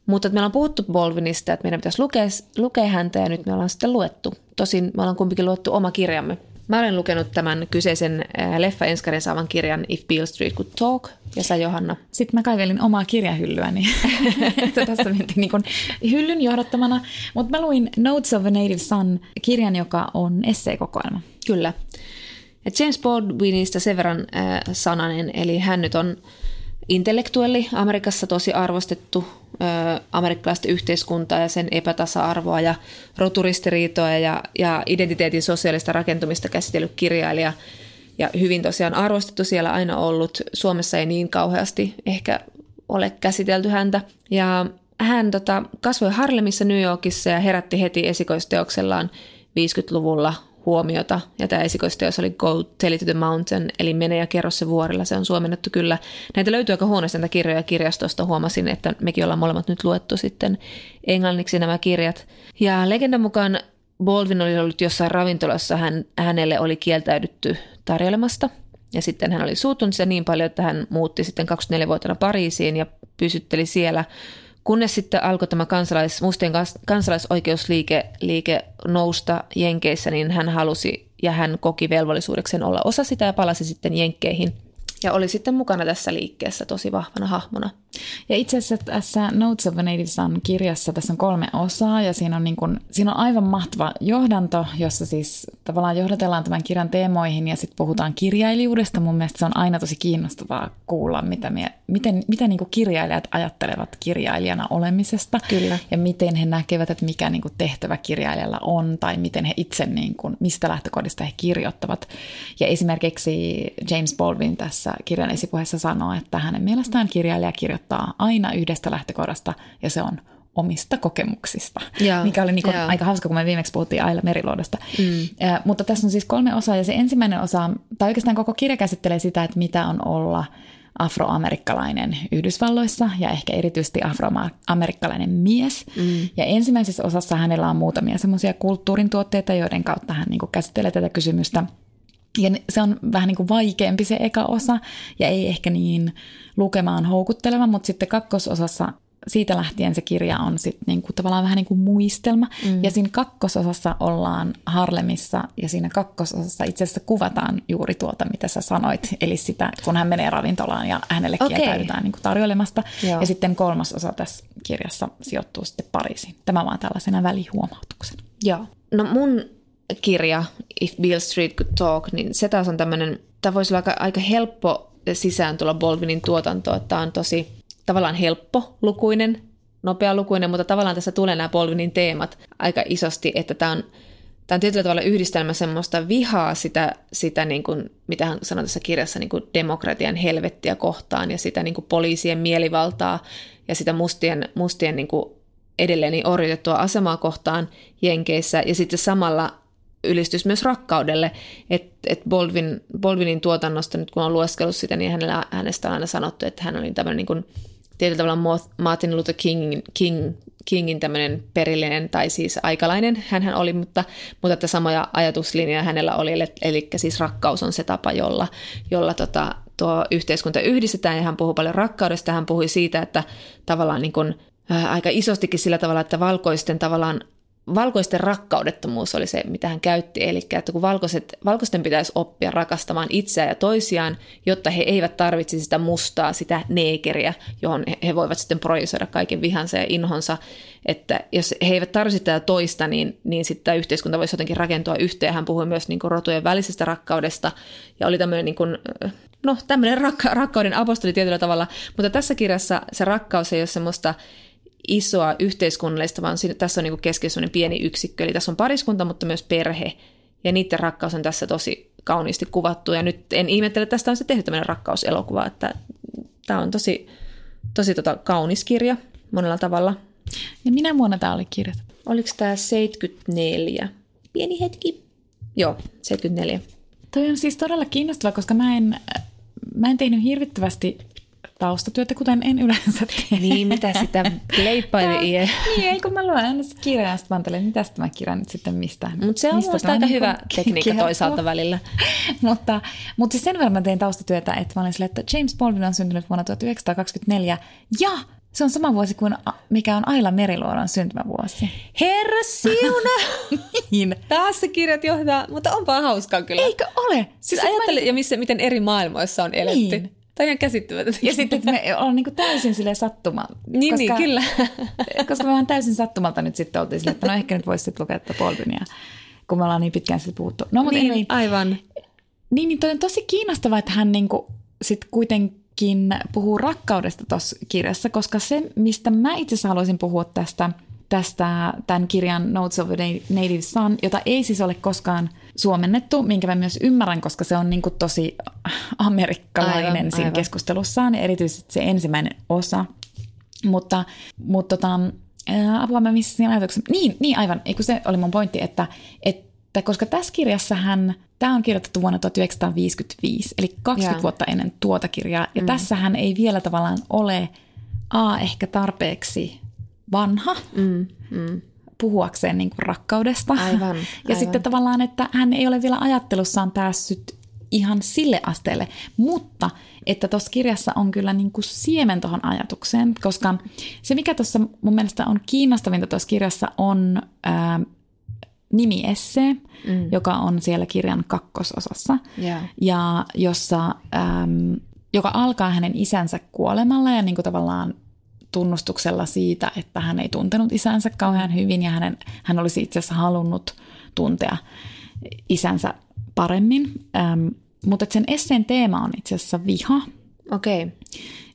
Mutta meillä on puhuttu Baldwinista, että meidän pitäisi lukea, lukea häntä, ja nyt me ollaan sitten luettu. Tosin me ollaan kumpikin luettu oma kirjamme. Mä olen lukenut tämän kyseisen leffa enskarin saavan kirjan If Beale Street Could Talk, ja sä Johanna?
Sitten mä kaivelin omaa kirjahyllyäni, [LAUGHS] tässä mentiin niin hyllyn johdattamana. Mutta mä luin Notes of a Native Son kirjan, joka on esseekokoelma.
Kyllä. Ja James Baldwinista sen verran äh, sananen, eli hän nyt on intellektuelli, Amerikassa tosi arvostettu äh, amerikkalaista yhteiskuntaa ja sen epätasa-arvoa ja roturistiriitoa ja, ja identiteetin sosiaalista rakentumista käsitellyt kirjailija – ja hyvin tosiaan arvostettu siellä aina ollut. Suomessa ei niin kauheasti ehkä ole käsitelty häntä. Ja hän tota, kasvoi Harlemissa New Yorkissa ja herätti heti esikoisteoksellaan 50-luvulla huomiota. Ja tämä esikoisteos oli Go Tell to the Mountain, eli Mene ja kerro se vuorilla. Se on suomennettu kyllä. Näitä löytyy aika huonosti näitä kirjoja kirjastosta. Huomasin, että mekin ollaan molemmat nyt luettu sitten englanniksi nämä kirjat. Ja legendan mukaan Baldwin oli ollut jossain ravintolassa, hän, hänelle oli kieltäydytty tarjoilemasta. Ja sitten hän oli suuttunut sitä niin paljon, että hän muutti sitten 24-vuotiaana Pariisiin ja pysytteli siellä, kunnes sitten alkoi tämä kansalais, mustien kansalaisoikeusliike liike nousta Jenkeissä, niin hän halusi ja hän koki velvollisuudekseen olla osa sitä ja palasi sitten Jenkkeihin – ja oli sitten mukana tässä liikkeessä tosi vahvana hahmona.
Ja itse asiassa tässä Notes of a Native Son kirjassa tässä on kolme osaa ja siinä on, niin kuin, siinä on aivan mahtava johdanto, jossa siis tavallaan johdatellaan tämän kirjan teemoihin ja sitten puhutaan kirjailijuudesta. Mun mielestä se on aina tosi kiinnostavaa kuulla, mitä, mie, miten, mitä niin kuin kirjailijat ajattelevat kirjailijana olemisesta.
Kyllä.
Ja miten he näkevät, että mikä niin kuin tehtävä kirjailijalla on tai miten he itse, niin kuin, mistä lähtökohdista he kirjoittavat. Ja esimerkiksi James Baldwin tässä kirjan esipuheessa sanoo, että hänen mielestään kirjailija kirjoittaa aina yhdestä lähtökohdasta ja se on omista kokemuksista, ja, mikä oli niin aika hauska, kun me viimeksi puhuttiin Aila Meriluodosta. Mm. Ja, mutta tässä on siis kolme osaa ja se ensimmäinen osa, tai oikeastaan koko kirja käsittelee sitä, että mitä on olla afroamerikkalainen Yhdysvalloissa ja ehkä erityisesti afroamerikkalainen mies. Mm. Ja ensimmäisessä osassa hänellä on muutamia semmoisia kulttuurin tuotteita, joiden kautta hän niin käsittelee tätä kysymystä – ja se on vähän niin kuin vaikeampi se eka osa ja ei ehkä niin lukemaan houkutteleva, mutta sitten kakkososassa siitä lähtien se kirja on sit niinku tavallaan vähän niin kuin muistelma. Mm. Ja siinä kakkososassa ollaan Harlemissa ja siinä kakkososassa itse asiassa kuvataan juuri tuota, mitä sä sanoit. Eli sitä, kun hän menee ravintolaan ja hänelle okay. kieltäydytään niin tarjoilemasta. Joo. Ja sitten kolmas osa tässä kirjassa sijoittuu sitten Pariisiin. Tämä vaan tällaisena välihuomautuksena.
Joo. No mun kirja If Bill Street Could Talk, niin se taas on tämmöinen, tämä voisi olla aika, aika helppo sisään tulla Bolvinin tuotantoon. Tämä on tosi tavallaan helppo lukuinen, nopea lukuinen, mutta tavallaan tässä tulee nämä Bolvinin teemat aika isosti, että tämä on, tämä on tietyllä tavalla yhdistelmä semmoista vihaa sitä, sitä niin kuin, mitä hän sanoi tässä kirjassa, niin kuin demokratian helvettiä kohtaan ja sitä niin kuin poliisien mielivaltaa ja sitä mustien, mustien niin kuin edelleen niin orjutettua asemaa kohtaan Jenkeissä ja sitten samalla ylistys myös rakkaudelle, että et Baldwin, Baldwinin tuotannosta, nyt kun on lueskellut sitä, niin hänellä, hänestä on aina sanottu, että hän oli tämmöinen niin kuin, tietyllä tavalla Martin Luther King, King, Kingin tämmöinen perillinen tai siis aikalainen hän oli, mutta, mutta että samoja ajatuslinjoja hänellä oli, eli, siis rakkaus on se tapa, jolla, jolla tota, tuo yhteiskunta yhdistetään. Ja hän puhuu paljon rakkaudesta, hän puhui siitä, että tavallaan niin kuin, aika isostikin sillä tavalla, että valkoisten tavallaan valkoisten rakkaudettomuus oli se, mitä hän käytti. Eli että kun valkoiset, valkoisten pitäisi oppia rakastamaan itseään ja toisiaan, jotta he eivät tarvitsisi sitä mustaa, sitä neekeriä, johon he voivat sitten projisoida kaiken vihansa ja inhonsa. Että jos he eivät tarvitse tätä toista, niin, niin sitten tämä yhteiskunta voisi jotenkin rakentua yhteen. Hän puhui myös niin kuin rotujen välisestä rakkaudesta ja oli tämmöinen niin kuin, no, tämmöinen rakka- rakkauden apostoli tietyllä tavalla. Mutta tässä kirjassa se rakkaus ei ole semmoista isoa yhteiskunnallista, vaan tässä on niin keskiössä pieni yksikkö. Eli tässä on pariskunta, mutta myös perhe. Ja niiden rakkaus on tässä tosi kauniisti kuvattu. Ja nyt en ihmettele, että tästä on se tehty tämmöinen rakkauselokuva. Että tämä on tosi, tosi tota kaunis kirja monella tavalla.
Ja minä vuonna tämä oli kirjoitettu?
Oliko tämä 74? Pieni hetki. Joo, 74.
Toi on siis todella kiinnostava, koska mä en, mä en tehnyt hirvittävästi taustatyötä, kuten en yleensä tee.
Niin, mitä sitä ear.
Niin, ei kun mä luen aina kirjaa ja sitten mä mitä tämä kirja nyt sitten mistä.
Mutta se on mistä aika hyvä [LAUGHS] niin tekniikka toisaalta välillä. [LAUGHS]
mutta, mutta siis sen verran mä tein taustatyötä, että mä olin silleen, että James Baldwin on syntynyt vuonna 1924 ja se on sama vuosi kuin mikä on Aila Meriluodon syntymävuosi.
Herra siuna! [LAUGHS] niin. Taas se kirjat johtaa, mutta onpa hauskaa kyllä.
Eikö ole? Siis,
siis ajattele, ja missä, miten eri maailmoissa on eletty. Niin. Tämä on ihan käsittämätöntä.
Ja sitten että me ollaan niin täysin sille sattuma.
Niin, koska, niin, kyllä. [LAUGHS]
koska me vaan täysin sattumalta nyt sitten oltiin sille, että no ehkä nyt voisi sitten lukea tätä Boldynia, kun me ollaan niin pitkään sitten puhuttu. No,
mutta niin, ei, aivan.
Niin, niin toi on tosi kiinnostavaa, että hän niin sitten kuitenkin puhuu rakkaudesta tuossa kirjassa, koska se, mistä mä itse asiassa haluaisin puhua tästä, tästä tämän kirjan Notes of a Native Son, jota ei siis ole koskaan – suomennettu, minkä mä myös ymmärrän, koska se on niin kuin tosi amerikkalainen aivan, siinä aivan. keskustelussaan, ja erityisesti se ensimmäinen osa. Mutta, mutta tota, apua mä missä siinä ajatuksessa. Niin, niin aivan, eikö se oli mun pointti, että, että koska tässä kirjassa hän, tämä on kirjoitettu vuonna 1955, eli 20 yeah. vuotta ennen tuota kirjaa, ja mm. tässä hän ei vielä tavallaan ole A, ehkä tarpeeksi vanha, mm, mm puhuakseen niin kuin rakkaudesta.
Aivan, [LAUGHS] aivan.
Ja sitten tavallaan, että hän ei ole vielä ajattelussaan päässyt ihan sille asteelle, mutta että tuossa kirjassa on kyllä niin kuin siemen tuohon ajatukseen, koska se mikä tuossa mun mielestä on kiinnostavinta tuossa kirjassa on ää, nimiesse, mm. joka on siellä kirjan kakkososassa, yeah. ja jossa, äm, joka alkaa hänen isänsä kuolemalla ja niin kuin tavallaan tunnustuksella siitä, että hän ei tuntenut isänsä kauhean hyvin ja hänen, hän olisi itse asiassa halunnut tuntea isänsä paremmin. Ähm, mutta sen esseen teema on itse asiassa viha.
Okei. Okay.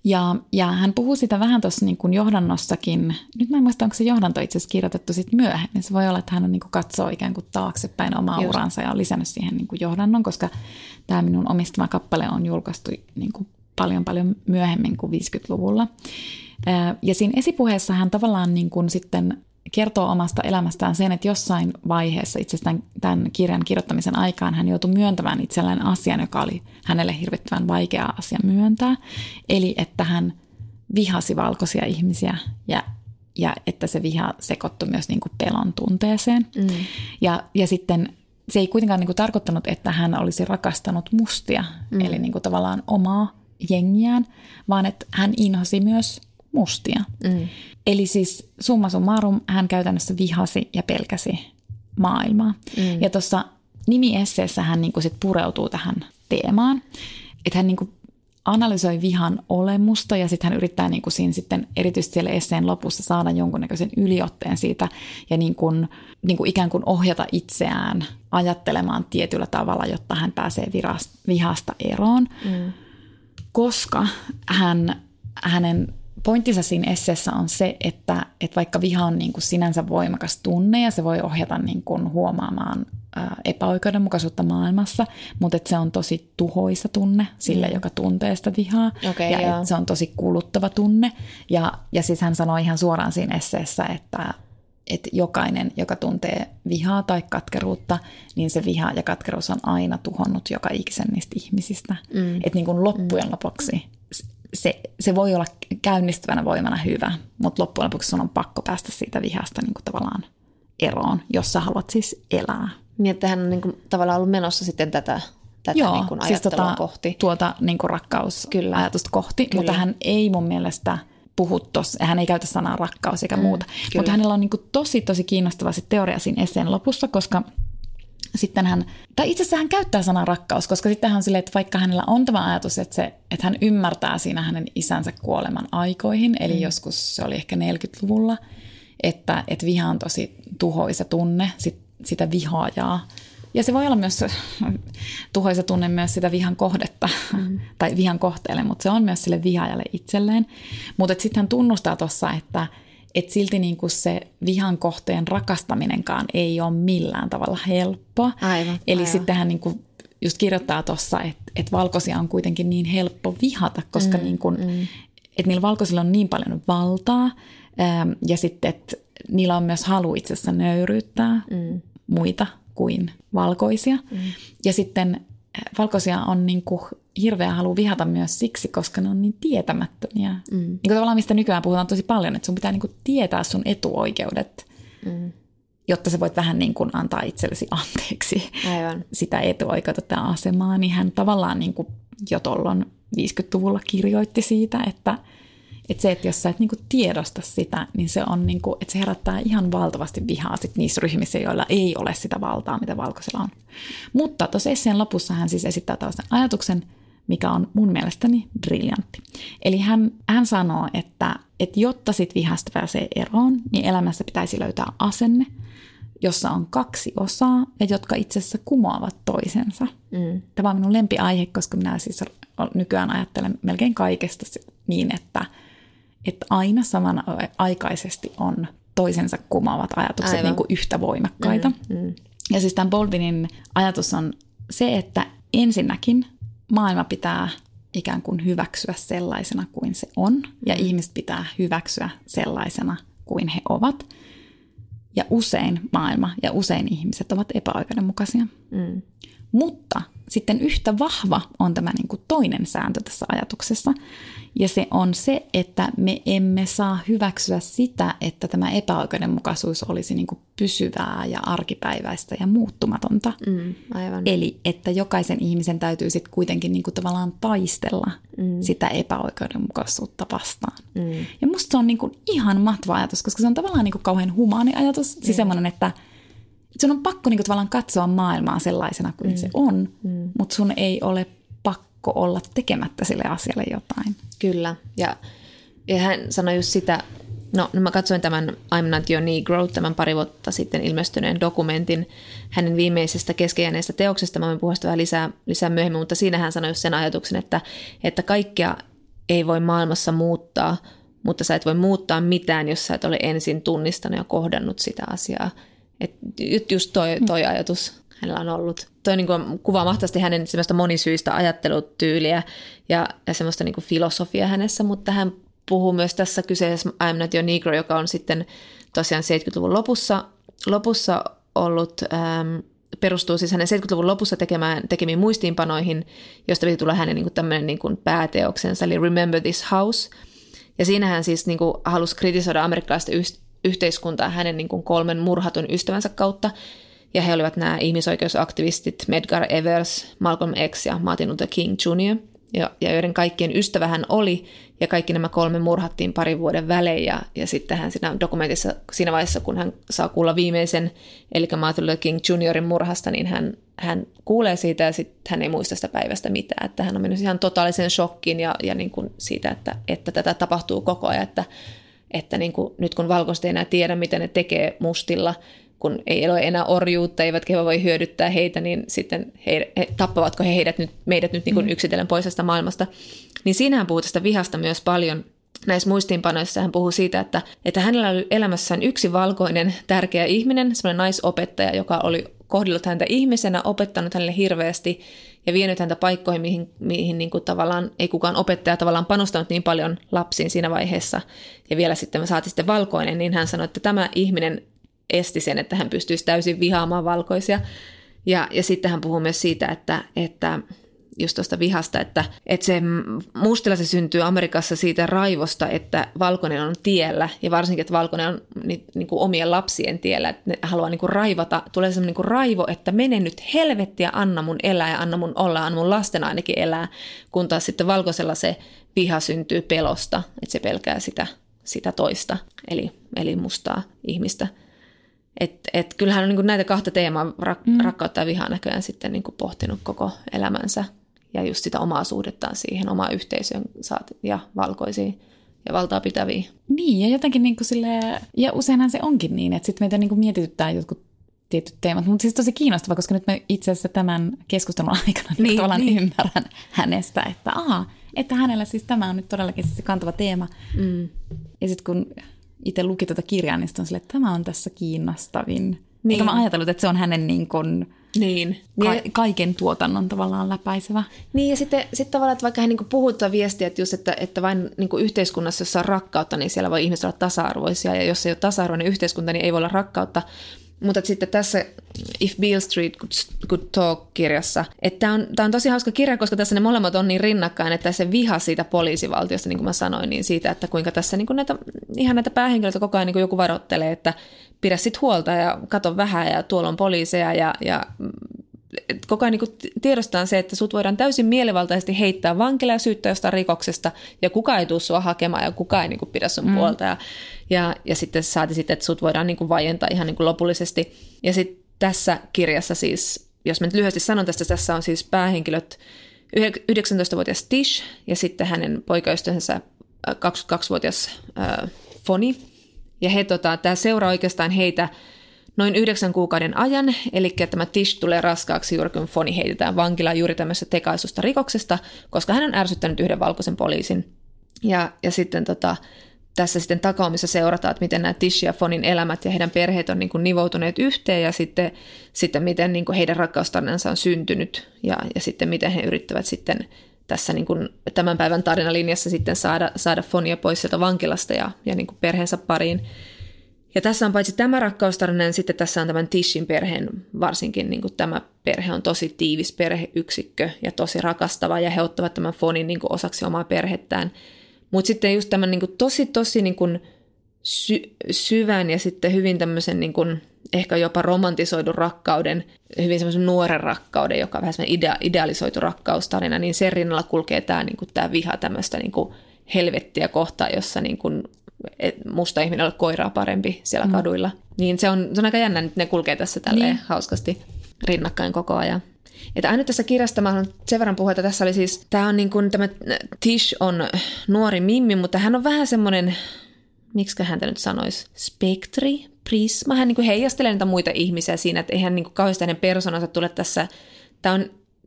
Ja, ja hän puhuu sitä vähän tuossa niin kuin johdannossakin. Nyt mä en muista, onko se johdanto itse asiassa kirjoitettu sitten myöhemmin. Se voi olla, että hän on niin kuin katsoo ikään kuin taaksepäin omaa Just. uransa ja on lisännyt siihen niin kuin johdannon, koska tämä minun omistama kappale on julkaistu niin kuin paljon paljon myöhemmin kuin 50-luvulla. Ja siinä esipuheessa hän tavallaan niin kuin sitten kertoo omasta elämästään sen, että jossain vaiheessa itse asiassa tämän kirjan kirjoittamisen aikaan hän joutui myöntämään itselleen asian, joka oli hänelle hirvittävän vaikea asia myöntää. Eli että hän vihasi valkoisia ihmisiä ja, ja että se viha sekoittui myös niin kuin pelon tunteeseen. Mm. Ja, ja sitten se ei kuitenkaan niin kuin tarkoittanut, että hän olisi rakastanut mustia, mm. eli niin kuin tavallaan omaa jengiään, vaan että hän inhosi myös mustia. Mm. Eli siis summa summarum hän käytännössä vihasi ja pelkäsi maailmaa. Mm. Ja tuossa nimiesseessä hän niinku sit pureutuu tähän teemaan, että hän niinku analysoi vihan olemusta ja sitten hän yrittää niin kuin siinä sitten erityisesti siellä esseen lopussa saada jonkunnäköisen yliotteen siitä ja niin kuin, niin kuin ikään kuin ohjata itseään ajattelemaan tietyllä tavalla, jotta hän pääsee virasta, vihasta eroon, mm. koska hän, hänen pointtinsa siinä esseessä on se, että, että vaikka viha on niin kuin sinänsä voimakas tunne ja se voi ohjata niin kuin huomaamaan epäoikeudenmukaisuutta maailmassa, mutta että se on tosi tuhoisa tunne sille, mm. joka tuntee sitä vihaa. Okay, ja että se on tosi kuluttava tunne. Ja, ja siis hän sanoi ihan suoraan siinä esseessä, että, että jokainen, joka tuntee vihaa tai katkeruutta, niin se viha ja katkeruus on aina tuhonnut joka ikisen niistä ihmisistä. Mm. Että niin kuin loppujen mm. lopuksi se, se voi olla käynnistävänä voimana hyvä, mutta loppujen lopuksi sun on pakko päästä siitä vihasta niin kuin tavallaan eroon, jos sä haluat siis elää.
Niin, että hän on niin kuin, tavallaan ollut menossa sitten tätä, tätä
Joo,
niin kuin
siis
tota, kohti.
tuota niin kuin rakkausajatusta kohti, Kyllä. mutta hän ei mun mielestä puhu tossa, hän ei käytä sanaa rakkaus eikä mm, muuta. Kyllä. Mutta hänellä on niin kuin tosi tosi kiinnostava se teoria siinä esseen lopussa, koska sitten hän, tai itse asiassa hän käyttää sanaa rakkaus, koska sitten hän on silleen, että vaikka hänellä on tämä ajatus, että, se, että hän ymmärtää siinä hänen isänsä kuoleman aikoihin, eli mm. joskus se oli ehkä 40-luvulla, että, että viha on tosi tuhoisa tunne, sit, sitä vihaajaa. Ja se voi olla myös [LAUGHS] tuhoisa tunne myös sitä vihan kohdetta mm. [LAUGHS] tai vihan kohteelle, mutta se on myös sille vihaajalle itselleen. Mutta sitten hän tunnustaa tuossa, että et silti niin kuin se vihan kohteen rakastaminenkaan ei ole millään tavalla helppoa.
Aivan,
Eli
aivan.
sitten hän niin kuin just kirjoittaa tuossa, että, että valkoisia on kuitenkin niin helppo vihata, koska mm, niin kuin, mm. että niillä valkoisilla on niin paljon valtaa ja sitten, että niillä on myös halu itse asiassa nöyryyttää mm. muita kuin valkoisia. Mm. Ja sitten valkoisia on niin kuin hirveä halu vihata myös siksi, koska ne on niin tietämättömiä. Mm. Niin kuin tavallaan mistä nykyään puhutaan tosi paljon, että sun pitää niin kuin tietää sun etuoikeudet, mm. jotta sä voit vähän niin kuin antaa itsellesi anteeksi Aivan. sitä etuoikeutta asemaa. Niin hän tavallaan niin kuin jo tuolloin 50-luvulla kirjoitti siitä, että – että se, että jos sä et niinku tiedosta sitä, niin se on niinku, että se herättää ihan valtavasti vihaa sit niissä ryhmissä, joilla ei ole sitä valtaa, mitä valkoisella on. Mutta tuossa esseen lopussa hän siis esittää tällaisen ajatuksen, mikä on mun mielestäni briljantti. Eli hän, hän sanoo, että, että jotta sit vihasta pääsee eroon, niin elämässä pitäisi löytää asenne, jossa on kaksi osaa ja jotka itse asiassa kumoavat toisensa. Mm. Tämä on minun lempiaihe, koska minä siis nykyään ajattelen melkein kaikesta niin, että – että aina samanaikaisesti on toisensa kumoavat ajatukset niin kuin yhtä voimakkaita. Mm, mm. Ja siis tämän Baldwinin ajatus on se, että ensinnäkin maailma pitää ikään kuin hyväksyä sellaisena kuin se on, ja mm. ihmiset pitää hyväksyä sellaisena kuin he ovat. Ja usein maailma ja usein ihmiset ovat epäoikeudenmukaisia. Mm. Mutta sitten yhtä vahva on tämä niin kuin toinen sääntö tässä ajatuksessa, ja se on se, että me emme saa hyväksyä sitä, että tämä epäoikeudenmukaisuus olisi niin kuin pysyvää ja arkipäiväistä ja muuttumatonta.
Mm, aivan.
Eli että jokaisen ihmisen täytyy sitten kuitenkin niin kuin tavallaan taistella mm. sitä epäoikeudenmukaisuutta vastaan. Mm. Ja musta se on niin kuin ihan mahtava ajatus, koska se on tavallaan niin kuin kauhean humaani ajatus. Siis mm. semmoinen, että sun on pakko niin kuin tavallaan katsoa maailmaa sellaisena kuin mm. se on, mm. mutta sun ei ole pakko olla tekemättä sille asialle jotain.
Kyllä, ja, ja hän sanoi just sitä, no, no mä katsoin tämän I'm Not Your Negro, tämän pari vuotta sitten ilmestyneen dokumentin hänen viimeisestä keskeijäneestä teoksesta, mä voin puhua sitä vähän lisää, lisää myöhemmin, mutta siinä hän sanoi just sen ajatuksen, että, että kaikkea ei voi maailmassa muuttaa, mutta sä et voi muuttaa mitään, jos sä et ole ensin tunnistanut ja kohdannut sitä asiaa. Et just toi, toi ajatus hänellä on ollut. Toi niin kuin kuvaa mahtavasti hänen semmoista monisyistä ajattelutyyliä ja, ja semmoista niin kuin filosofia hänessä, mutta hän puhuu myös tässä kyseessä I'm Not Your Negro, joka on sitten tosiaan 70-luvun lopussa, lopussa ollut, ähm, perustuu siis hänen 70-luvun lopussa tekemään, tekemiin muistiinpanoihin, josta piti tulla hänen niin kuin tämmöinen niin kuin pääteoksensa, eli Remember This House. Ja siinä hän siis niin kuin halusi kritisoida amerikkalaista yhteiskuntaa hänen niin kuin kolmen murhatun ystävänsä kautta, ja he olivat nämä ihmisoikeusaktivistit Medgar Evers, Malcolm X ja Martin Luther King Jr. ja, ja joiden kaikkien ystävä hän oli, ja kaikki nämä kolme murhattiin parin vuoden välein, ja, ja sitten hän siinä dokumentissa siinä vaiheessa, kun hän saa kuulla viimeisen, eli Martin Luther King Juniorin murhasta, niin hän, hän kuulee siitä, ja sitten hän ei muista sitä päivästä mitään, että hän on mennyt ihan totaalisen shokkiin, ja, ja niin kuin siitä, että, että tätä tapahtuu koko ajan, että, että niin kuin, nyt kun valkoiset ei enää tiedä, mitä ne tekee mustilla, kun ei ole enää orjuutta, eivätkä he voi hyödyttää heitä, niin sitten he, he, tappavatko he heidät nyt, meidät nyt niin kuin mm. yksitellen pois tästä maailmasta. Niin siinähän puhuu tästä vihasta myös paljon näissä muistiinpanoissa hän puhuu siitä, että, että hänellä oli elämässään yksi valkoinen tärkeä ihminen, semmoinen naisopettaja, joka oli kohdellut häntä ihmisenä, opettanut hänelle hirveästi ja vienyt häntä paikkoihin, mihin, mihin niin kuin tavallaan ei kukaan opettaja tavallaan panostanut niin paljon lapsiin siinä vaiheessa. Ja vielä sitten me saatiin sitten valkoinen, niin hän sanoi, että tämä ihminen esti sen, että hän pystyisi täysin vihaamaan valkoisia. Ja, ja sitten hän puhuu myös siitä, että, että just tuosta vihasta, että, että se mustilla se syntyy Amerikassa siitä raivosta, että valkoinen on tiellä. Ja varsinkin, että valkoinen on ni, niin kuin omien lapsien tiellä, että ne haluaa niin kuin raivata, tulee semmoinen niin kuin raivo, että mene nyt helvettiä, anna mun elää ja anna mun olla, anna mun lasten ainakin elää, kun taas sitten valkoisella se viha syntyy pelosta, että se pelkää sitä, sitä toista, eli, eli mustaa ihmistä. Et, et kyllähän on niin näitä kahta teemaa, rak- mm. rakkautta ja vihaa näköjään sitten niin pohtinut koko elämänsä ja just sitä omaa suhdettaan siihen, omaa yhteisöön saat ja valkoisiin ja valtaa pitäviin.
Niin, ja jotenkin niin kuin sille, ja useinhan se onkin niin, että sitten meitä niin kuin mietityttää jotkut tietyt teemat, mutta siis tosi kiinnostava, koska nyt mä itse asiassa tämän keskustelun [LAUGHS] aikana niin, tavallaan niin. ymmärrän hänestä, että aha, että hänellä siis tämä on nyt todellakin siis se kantava teema. Mm. Ja sitten kun itse luki tuota kirjaa, niin on sille, että tämä on tässä kiinnostavin. Niin. Eikä mä ajatellut, että se on hänen niin kuin, niin. Ka- niin. kaiken tuotannon tavallaan läpäisevä.
Niin ja sitten sit tavallaan, että vaikka hän niin puhuttaa viestiä, että, just, että, että vain niin yhteiskunnassa, jossa on rakkautta, niin siellä voi ihmiset olla tasa-arvoisia ja jos ei ole tasa-arvoinen yhteiskunta, niin ei voi olla rakkautta. Mutta sitten tässä If Beale Street Could, Talk-kirjassa, että tämä on, tämä on tosi hauska kirja, koska tässä ne molemmat on niin rinnakkain, että se viha siitä poliisivaltiosta, niin kuin mä sanoin, niin siitä, että kuinka tässä niin kuin näitä, ihan näitä päähenkilöitä koko ajan niin kuin joku varoittelee, että pidä sit huolta ja kato vähän ja tuolla on poliiseja ja, ja koko ajan niin tiedostaa se, että sut voidaan täysin mielivaltaisesti heittää vankila ja syyttää jostain rikoksesta, ja kuka ei tule sua hakemaan, ja kuka ei niin kuin pidä sun mm. puolta. Ja, ja, ja sitten saati sitten, että sut voidaan niin kuin vaientaa ihan niin kuin lopullisesti. Ja sitten tässä kirjassa siis, jos mä nyt lyhyesti sanon tästä, tässä on siis päähenkilöt 19-vuotias Tish, ja sitten hänen poikaystävänsä 22-vuotias äh, Foni. Ja he, tota, tämä seuraa oikeastaan heitä noin yhdeksän kuukauden ajan, eli tämä Tish tulee raskaaksi juuri kun Foni heitetään vankilaan juuri tämmöisestä tekaisusta rikoksesta, koska hän on ärsyttänyt yhden valkoisen poliisin. Ja, ja sitten tota, tässä sitten takaumissa seurataan, että miten nämä Tish ja Fonin elämät ja heidän perheet on niin kuin nivoutuneet yhteen ja sitten, sitten miten niin kuin heidän rakkaustarinansa on syntynyt ja, ja sitten miten he yrittävät sitten tässä niin kuin tämän päivän tarinalinjassa sitten saada, saada Fonia pois sieltä vankilasta ja, ja niin kuin perheensä pariin. Ja tässä on paitsi tämä rakkaustarina, niin sitten tässä on tämän Tishin perheen, varsinkin niin kuin tämä perhe on tosi tiivis perheyksikkö ja tosi rakastava, ja he ottavat tämän fonin niin kuin osaksi omaa perhettään. Mutta sitten just tämän niin kuin tosi, tosi niin kuin sy- syvän ja sitten hyvin tämmöisen niin kuin ehkä jopa romantisoidun rakkauden, hyvin semmoisen nuoren rakkauden, joka on vähän semmoinen idea- idealisoitu rakkaustarina, niin sen rinnalla kulkee tämä, niin kuin, tämä viha tämmöistä niin kuin helvettiä kohtaa, jossa niin kuin musta ihminen ole koiraa parempi siellä mm. kaduilla. Niin se on, se on aika jännä, että ne kulkee tässä tälleen niin. hauskasti rinnakkain koko ajan. Että aina tässä kirjasta mä haluan sen verran puhua, että tässä oli siis, tämä on niin kuin, tämä Tish on nuori mimmi, mutta hän on vähän semmoinen, miksi häntä nyt sanoisi, spektri, prisma. Hän niin kuin heijastelee niitä muita ihmisiä siinä, että eihän niin kuin kauheasti hänen persoonansa tule tässä, tämä on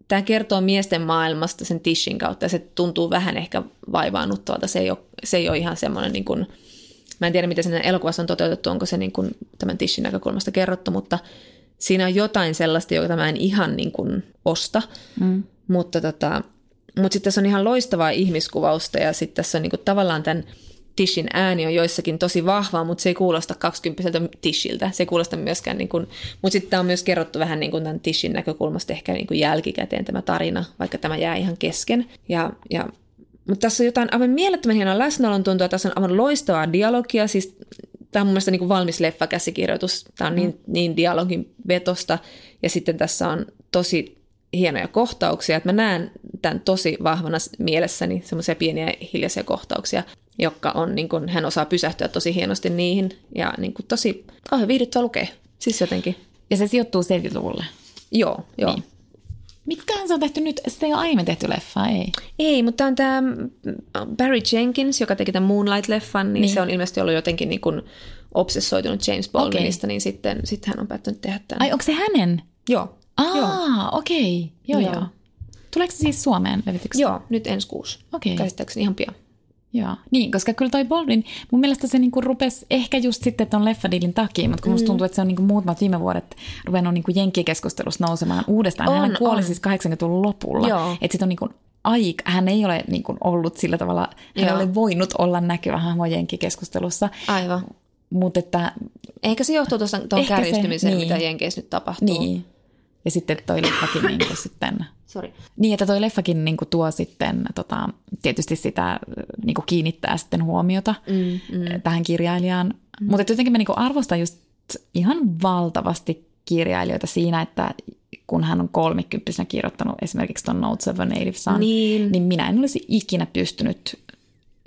tämä kertoo miesten maailmasta sen Tishin kautta ja se tuntuu vähän ehkä vaivaannuttavalta. Se ei ole, se ei ole ihan semmoinen, niin kuin, mä en tiedä miten sen elokuvassa on toteutettu, onko se niin kuin tämän Tishin näkökulmasta kerrottu, mutta siinä on jotain sellaista, jota mä en ihan niin kuin osta, mm. mutta, tota, mutta sitten tässä on ihan loistavaa ihmiskuvausta ja sitten tässä on niin kuin tavallaan tämän Tishin ääni on joissakin tosi vahva, mutta se ei kuulosta 20 Tishiltä. Se ei kuulosta myöskään, niin kuin, mutta sitten tämä on myös kerrottu vähän niin kuin tämän Tishin näkökulmasta ehkä niin kuin jälkikäteen tämä tarina, vaikka tämä jää ihan kesken. Ja, ja mutta tässä on jotain aivan mielettömän hienoa läsnäolon tuntua, tässä on aivan loistavaa dialogia, siis tämä on mun mielestä niin kuin valmis leffakäsikirjoitus, tämä on niin, mm. niin dialogin vetosta, ja sitten tässä on tosi hienoja kohtauksia, että mä näen tämän tosi vahvana mielessäni, semmoisia pieniä hiljaisia kohtauksia, jotka on, niin kuin, hän osaa pysähtyä tosi hienosti niihin ja niin kuin, tosi kauhean viihdyttävä lukea. Siis jotenkin.
Ja se sijoittuu 70-luvulle.
Joo, joo.
Niin. Mitkähän se on tehty nyt? Sitä ei ole aiemmin tehty leffa, ei?
Ei, mutta on tämä Barry Jenkins, joka teki tämän Moonlight-leffan, niin, niin. se on ilmeisesti ollut jotenkin niin kuin obsessoitunut James Baldwinista, okay. niin sitten, sitten hän on päättänyt tehdä tämän.
Ai, onko se hänen?
Joo.
Aa, okei. Okay. Joo, joo. joo. Tuleeko se siis Suomeen levityksi?
Joo, nyt ensi kuusi.
Okei. Okay.
Käsittääkseni ihan pian.
Joo, niin, koska kyllä toi Baldwin, mun mielestä se niinku rupesi ehkä just sitten ton leffadiilin takia, mutta kun mm. musta tuntuu, että se on niinku muutamat viime vuodet ruvennut niinku jenkkikeskustelussa nousemaan uudestaan. On, hän kuoli on. siis 80-luvun lopulla. Että sit on niinku aika, hän ei ole niinku ollut sillä tavalla, hän ei ole voinut olla näkyvä hahmo jenkkikeskustelussa.
Aivan.
Mutta että...
Ehkä se johtuu tuon kärjistymiseen, niin. mitä Jenkeissä nyt tapahtuu.
Niin. Ja sitten toi leffakin [COUGHS] niinku sitten
Sorry.
Niin, että toi leffakin niin kuin tuo sitten tota, tietysti sitä niin kuin kiinnittää sitten huomiota mm, mm. tähän kirjailijaan. Mm. Mutta jotenkin mä niin kuin arvostan just ihan valtavasti kirjailijoita siinä, että kun hän on kolmikymppisenä kirjoittanut esimerkiksi ton Notes of a Native Son, niin. niin minä en olisi ikinä pystynyt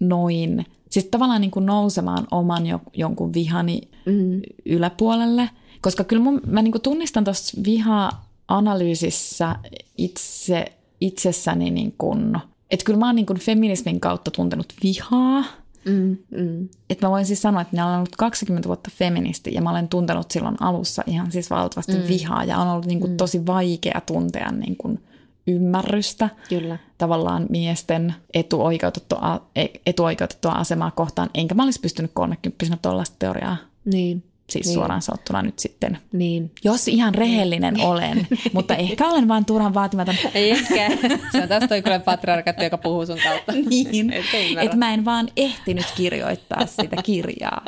noin, siis tavallaan niin kuin nousemaan oman jo, jonkun vihani mm. yläpuolelle. Koska kyllä mun, mä niin kuin tunnistan tuossa viha analyysissä itse, itsessäni, niin kun, että kyllä mä oon niin kun feminismin kautta tuntenut vihaa. Mm, mm. Että mä voin siis sanoa, että minä olen ollut 20 vuotta feministi ja mä olen tuntenut silloin alussa ihan siis valtavasti mm. vihaa ja on ollut niin kun mm. tosi vaikea tuntea niin kun ymmärrystä
Kyllä.
tavallaan miesten etuoikeutettua, etuoikeutettua asemaa kohtaan. Enkä mä olisi pystynyt 30 tuollaista teoriaa
niin
siis niin. suoraan sanottuna nyt sitten.
Niin.
Jos ihan rehellinen niin. olen, mutta [LAUGHS] ehkä olen vain turhan vaatimaton.
Ei ehkä. Se on taas toi kyllä patriarkatti, joka puhuu sun kautta. [LAUGHS]
Niin, että mä en vaan ehtinyt kirjoittaa sitä kirjaa.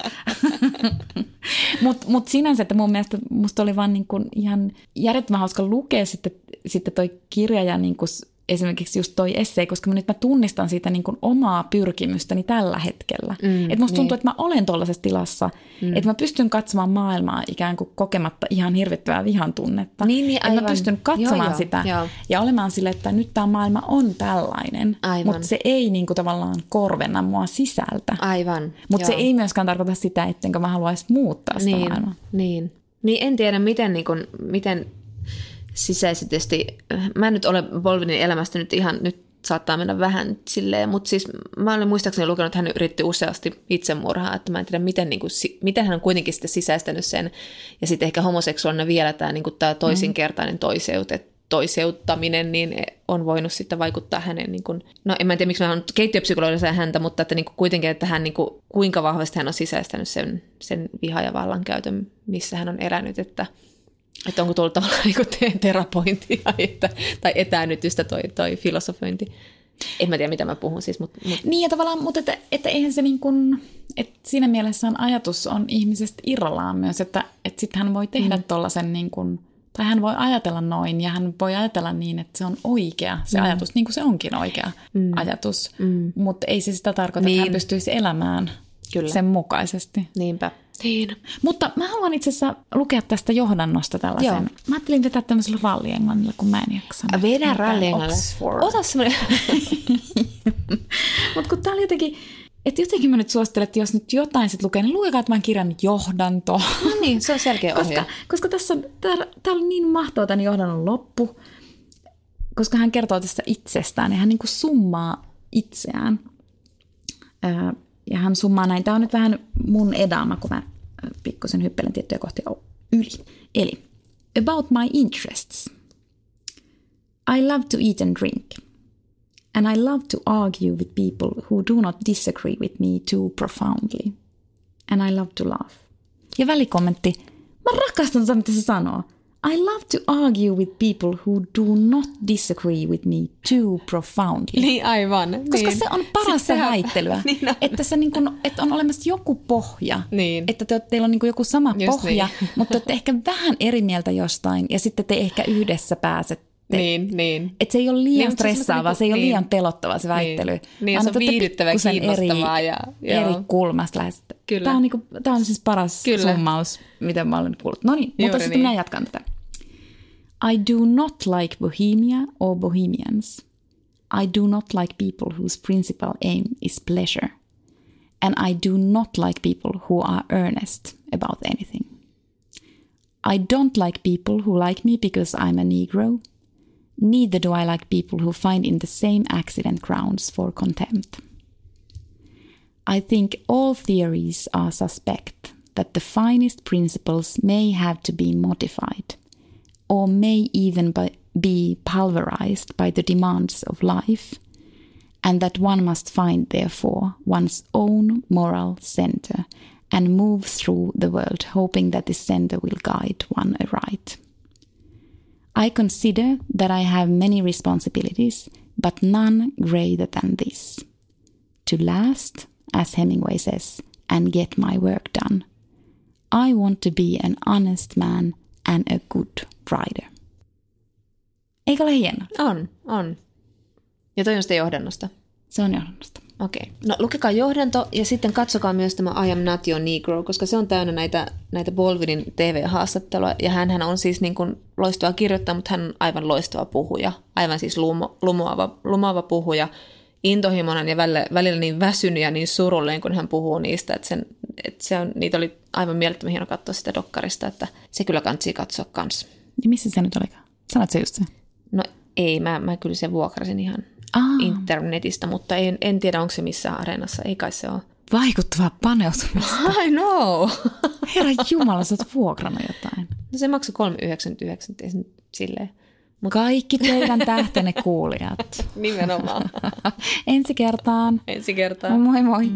[LAUGHS] Mutta mut sinänsä, että mun mielestä musta oli vaan niinku ihan järjettömän hauska lukea sitten, sitten toi kirja ja niinku esimerkiksi just toi essei, koska mä nyt mä tunnistan siitä niin kuin omaa pyrkimystäni tällä hetkellä. Mm, että musta niin. tuntuu, että mä olen tuollaisessa tilassa, mm. että mä pystyn katsomaan maailmaa ikään kuin kokematta ihan hirvittävää vihan tunnetta.
Niin, niin,
aivan. Että mä pystyn katsomaan joo, sitä joo. ja olemaan sille, että nyt tämä maailma on tällainen, mutta se ei niin kuin tavallaan korvenna mua sisältä.
Aivan.
Mutta se ei myöskään tarkoita sitä, ettenkö mä haluaisi muuttaa sitä
niin,
maailmaa.
Niin. Niin en tiedä, miten, niin kuin, miten sisäisesti, mä en nyt ole Bolvinin elämästä nyt ihan, nyt saattaa mennä vähän silleen, mutta siis mä olen muistaakseni lukenut, että hän yritti useasti itsemurhaa, että mä en tiedä, miten, niin kuin, miten hän on kuitenkin sitten sisäistänyt sen, ja sitten ehkä homoseksuaalinen vielä tämä, niin kuin tämä toisinkertainen toiseute, toiseuttaminen, niin on voinut sitten vaikuttaa hänen, niin kuin, no en mä tiedä, miksi mä olen keittiöpsykologissa häntä, mutta että niin kuin kuitenkin, että hän, niin kuin, kuinka vahvasti hän on sisäistänyt sen, sen viha- ja vallankäytön, missä hän on elänyt, että että onko tullut tavallaan [LAUGHS] niin terapointia että, tai etäännytystä toi, toi filosofointi. En mä tiedä, mitä mä puhun siis. Mutta,
mutta... Niin ja tavallaan, mutta että, että eihän se niin kuin, että siinä mielessä on ajatus on ihmisestä irrallaan myös, että, että sitten hän voi tehdä mm. tuollaisen niin kuin, tai hän voi ajatella noin ja hän voi ajatella niin, että se on oikea se mm. ajatus, niin kuin se onkin oikea mm. ajatus. Mm. Mutta ei se sitä tarkoita, niin. että hän niin. pystyisi elämään Kyllä. sen mukaisesti.
Niinpä. Niin.
Mutta mä haluan itse asiassa lukea tästä johdannosta tällaisen. Joo. Mä ajattelin vetää tämmöisellä rallienglannilla, kun mä en jaksa.
Vedä rallienglannilla. Ota semmoinen. [LAUGHS]
Mutta kun tää oli jotenkin, että jotenkin mä nyt suosittelen, että jos nyt jotain sit lukee, niin lukekaa tämän kirjan johdanto.
No niin, se on selkeä ohje.
koska, koska tässä on, täällä, täällä on niin mahtava tämän johdannon loppu, koska hän kertoo tästä itsestään ja hän niin kuin summaa itseään. Öö, ja hän summaa näin. Tämä on nyt vähän mun edaama, kun mä pikkusen hyppelen tiettyjä kohtia yli. Eli, about my interests. I love to eat and drink. And I love to argue with people who do not disagree with me too profoundly. And I love to laugh. Ja välikommentti. Mä rakastan sitä, mitä se sanoo. I love to argue with people who do not disagree with me too profoundly.
Niin aivan.
Koska
niin.
se on paras se väittelyä, [LAUGHS] niin on. että, se niin kuin, että on olemassa joku pohja.
Niin.
Että te, teillä on niin kuin joku sama Just pohja, niin. mutta olette ehkä vähän eri mieltä jostain ja sitten te ehkä yhdessä pääsette
niin, niin.
Että se ei ole liian niin, stressaavaa, se, se ei niin. ole liian pelottava se niin. väittely.
Niin, niin se on viihdyttävä kiinnostavaa.
Eri, ja, eri kulmasta lähes. Kyllä. Tämä on, niinku, tämä on siis paras Kyllä. summaus, mitä mä olen kuullut. No niin, mutta sitten niin. minä jatkan tätä. I do not like Bohemia or Bohemians. I do not like people whose principal aim is pleasure. And I do not like people who are earnest about anything. I don't like people who like me because I'm a Negro. Neither do I like people who find in the same accident grounds for contempt. I think all theories are suspect that the finest principles may have to be modified, or may even be pulverized by the demands of life, and that one must find, therefore, one's own moral center and move through the world hoping that this center will guide one aright. I consider that I have many responsibilities, but none greater than this to last, as Hemingway says, and get my work done. I want to be an honest man and a good writer. Eikö ole hieno?
On, on. Ja toi on sitä johdannosta.
Se on johdannosta.
Okei. Okay. No lukekaa johdanto ja sitten katsokaa myös tämä I am not your negro, koska se on täynnä näitä, näitä Baldwinin TV-haastattelua. Ja hän on siis niin kuin loistava kirjoittaja, mutta hän on aivan loistava puhuja. Aivan siis lumo, lumoava, lumoava puhuja. Intohimoinen ja välillä, välillä niin väsynyt ja niin surullinen, kun hän puhuu niistä. Että, sen, että se on, niitä oli aivan mielettömän hieno katsoa sitä dokkarista, että se kyllä kansi katsoa kanssa.
Ja missä se nyt olikaan? Sanoit se just se?
No ei, mä, mä kyllä sen vuokrasin ihan Aa. internetistä, mutta en, en tiedä, onko se missään areenassa. Ei kai se ole.
Vaikuttavaa paneutumista. [LAUGHS]
I know.
Herra Jumala, sä oot vuokrannut jotain.
No se maksoi 3,99 silleen.
Mut... Kaikki teidän tähtenne kuulijat. [LAUGHS]
Nimenomaan.
Ensi kertaan.
Ensi kertaan.
Moi moi.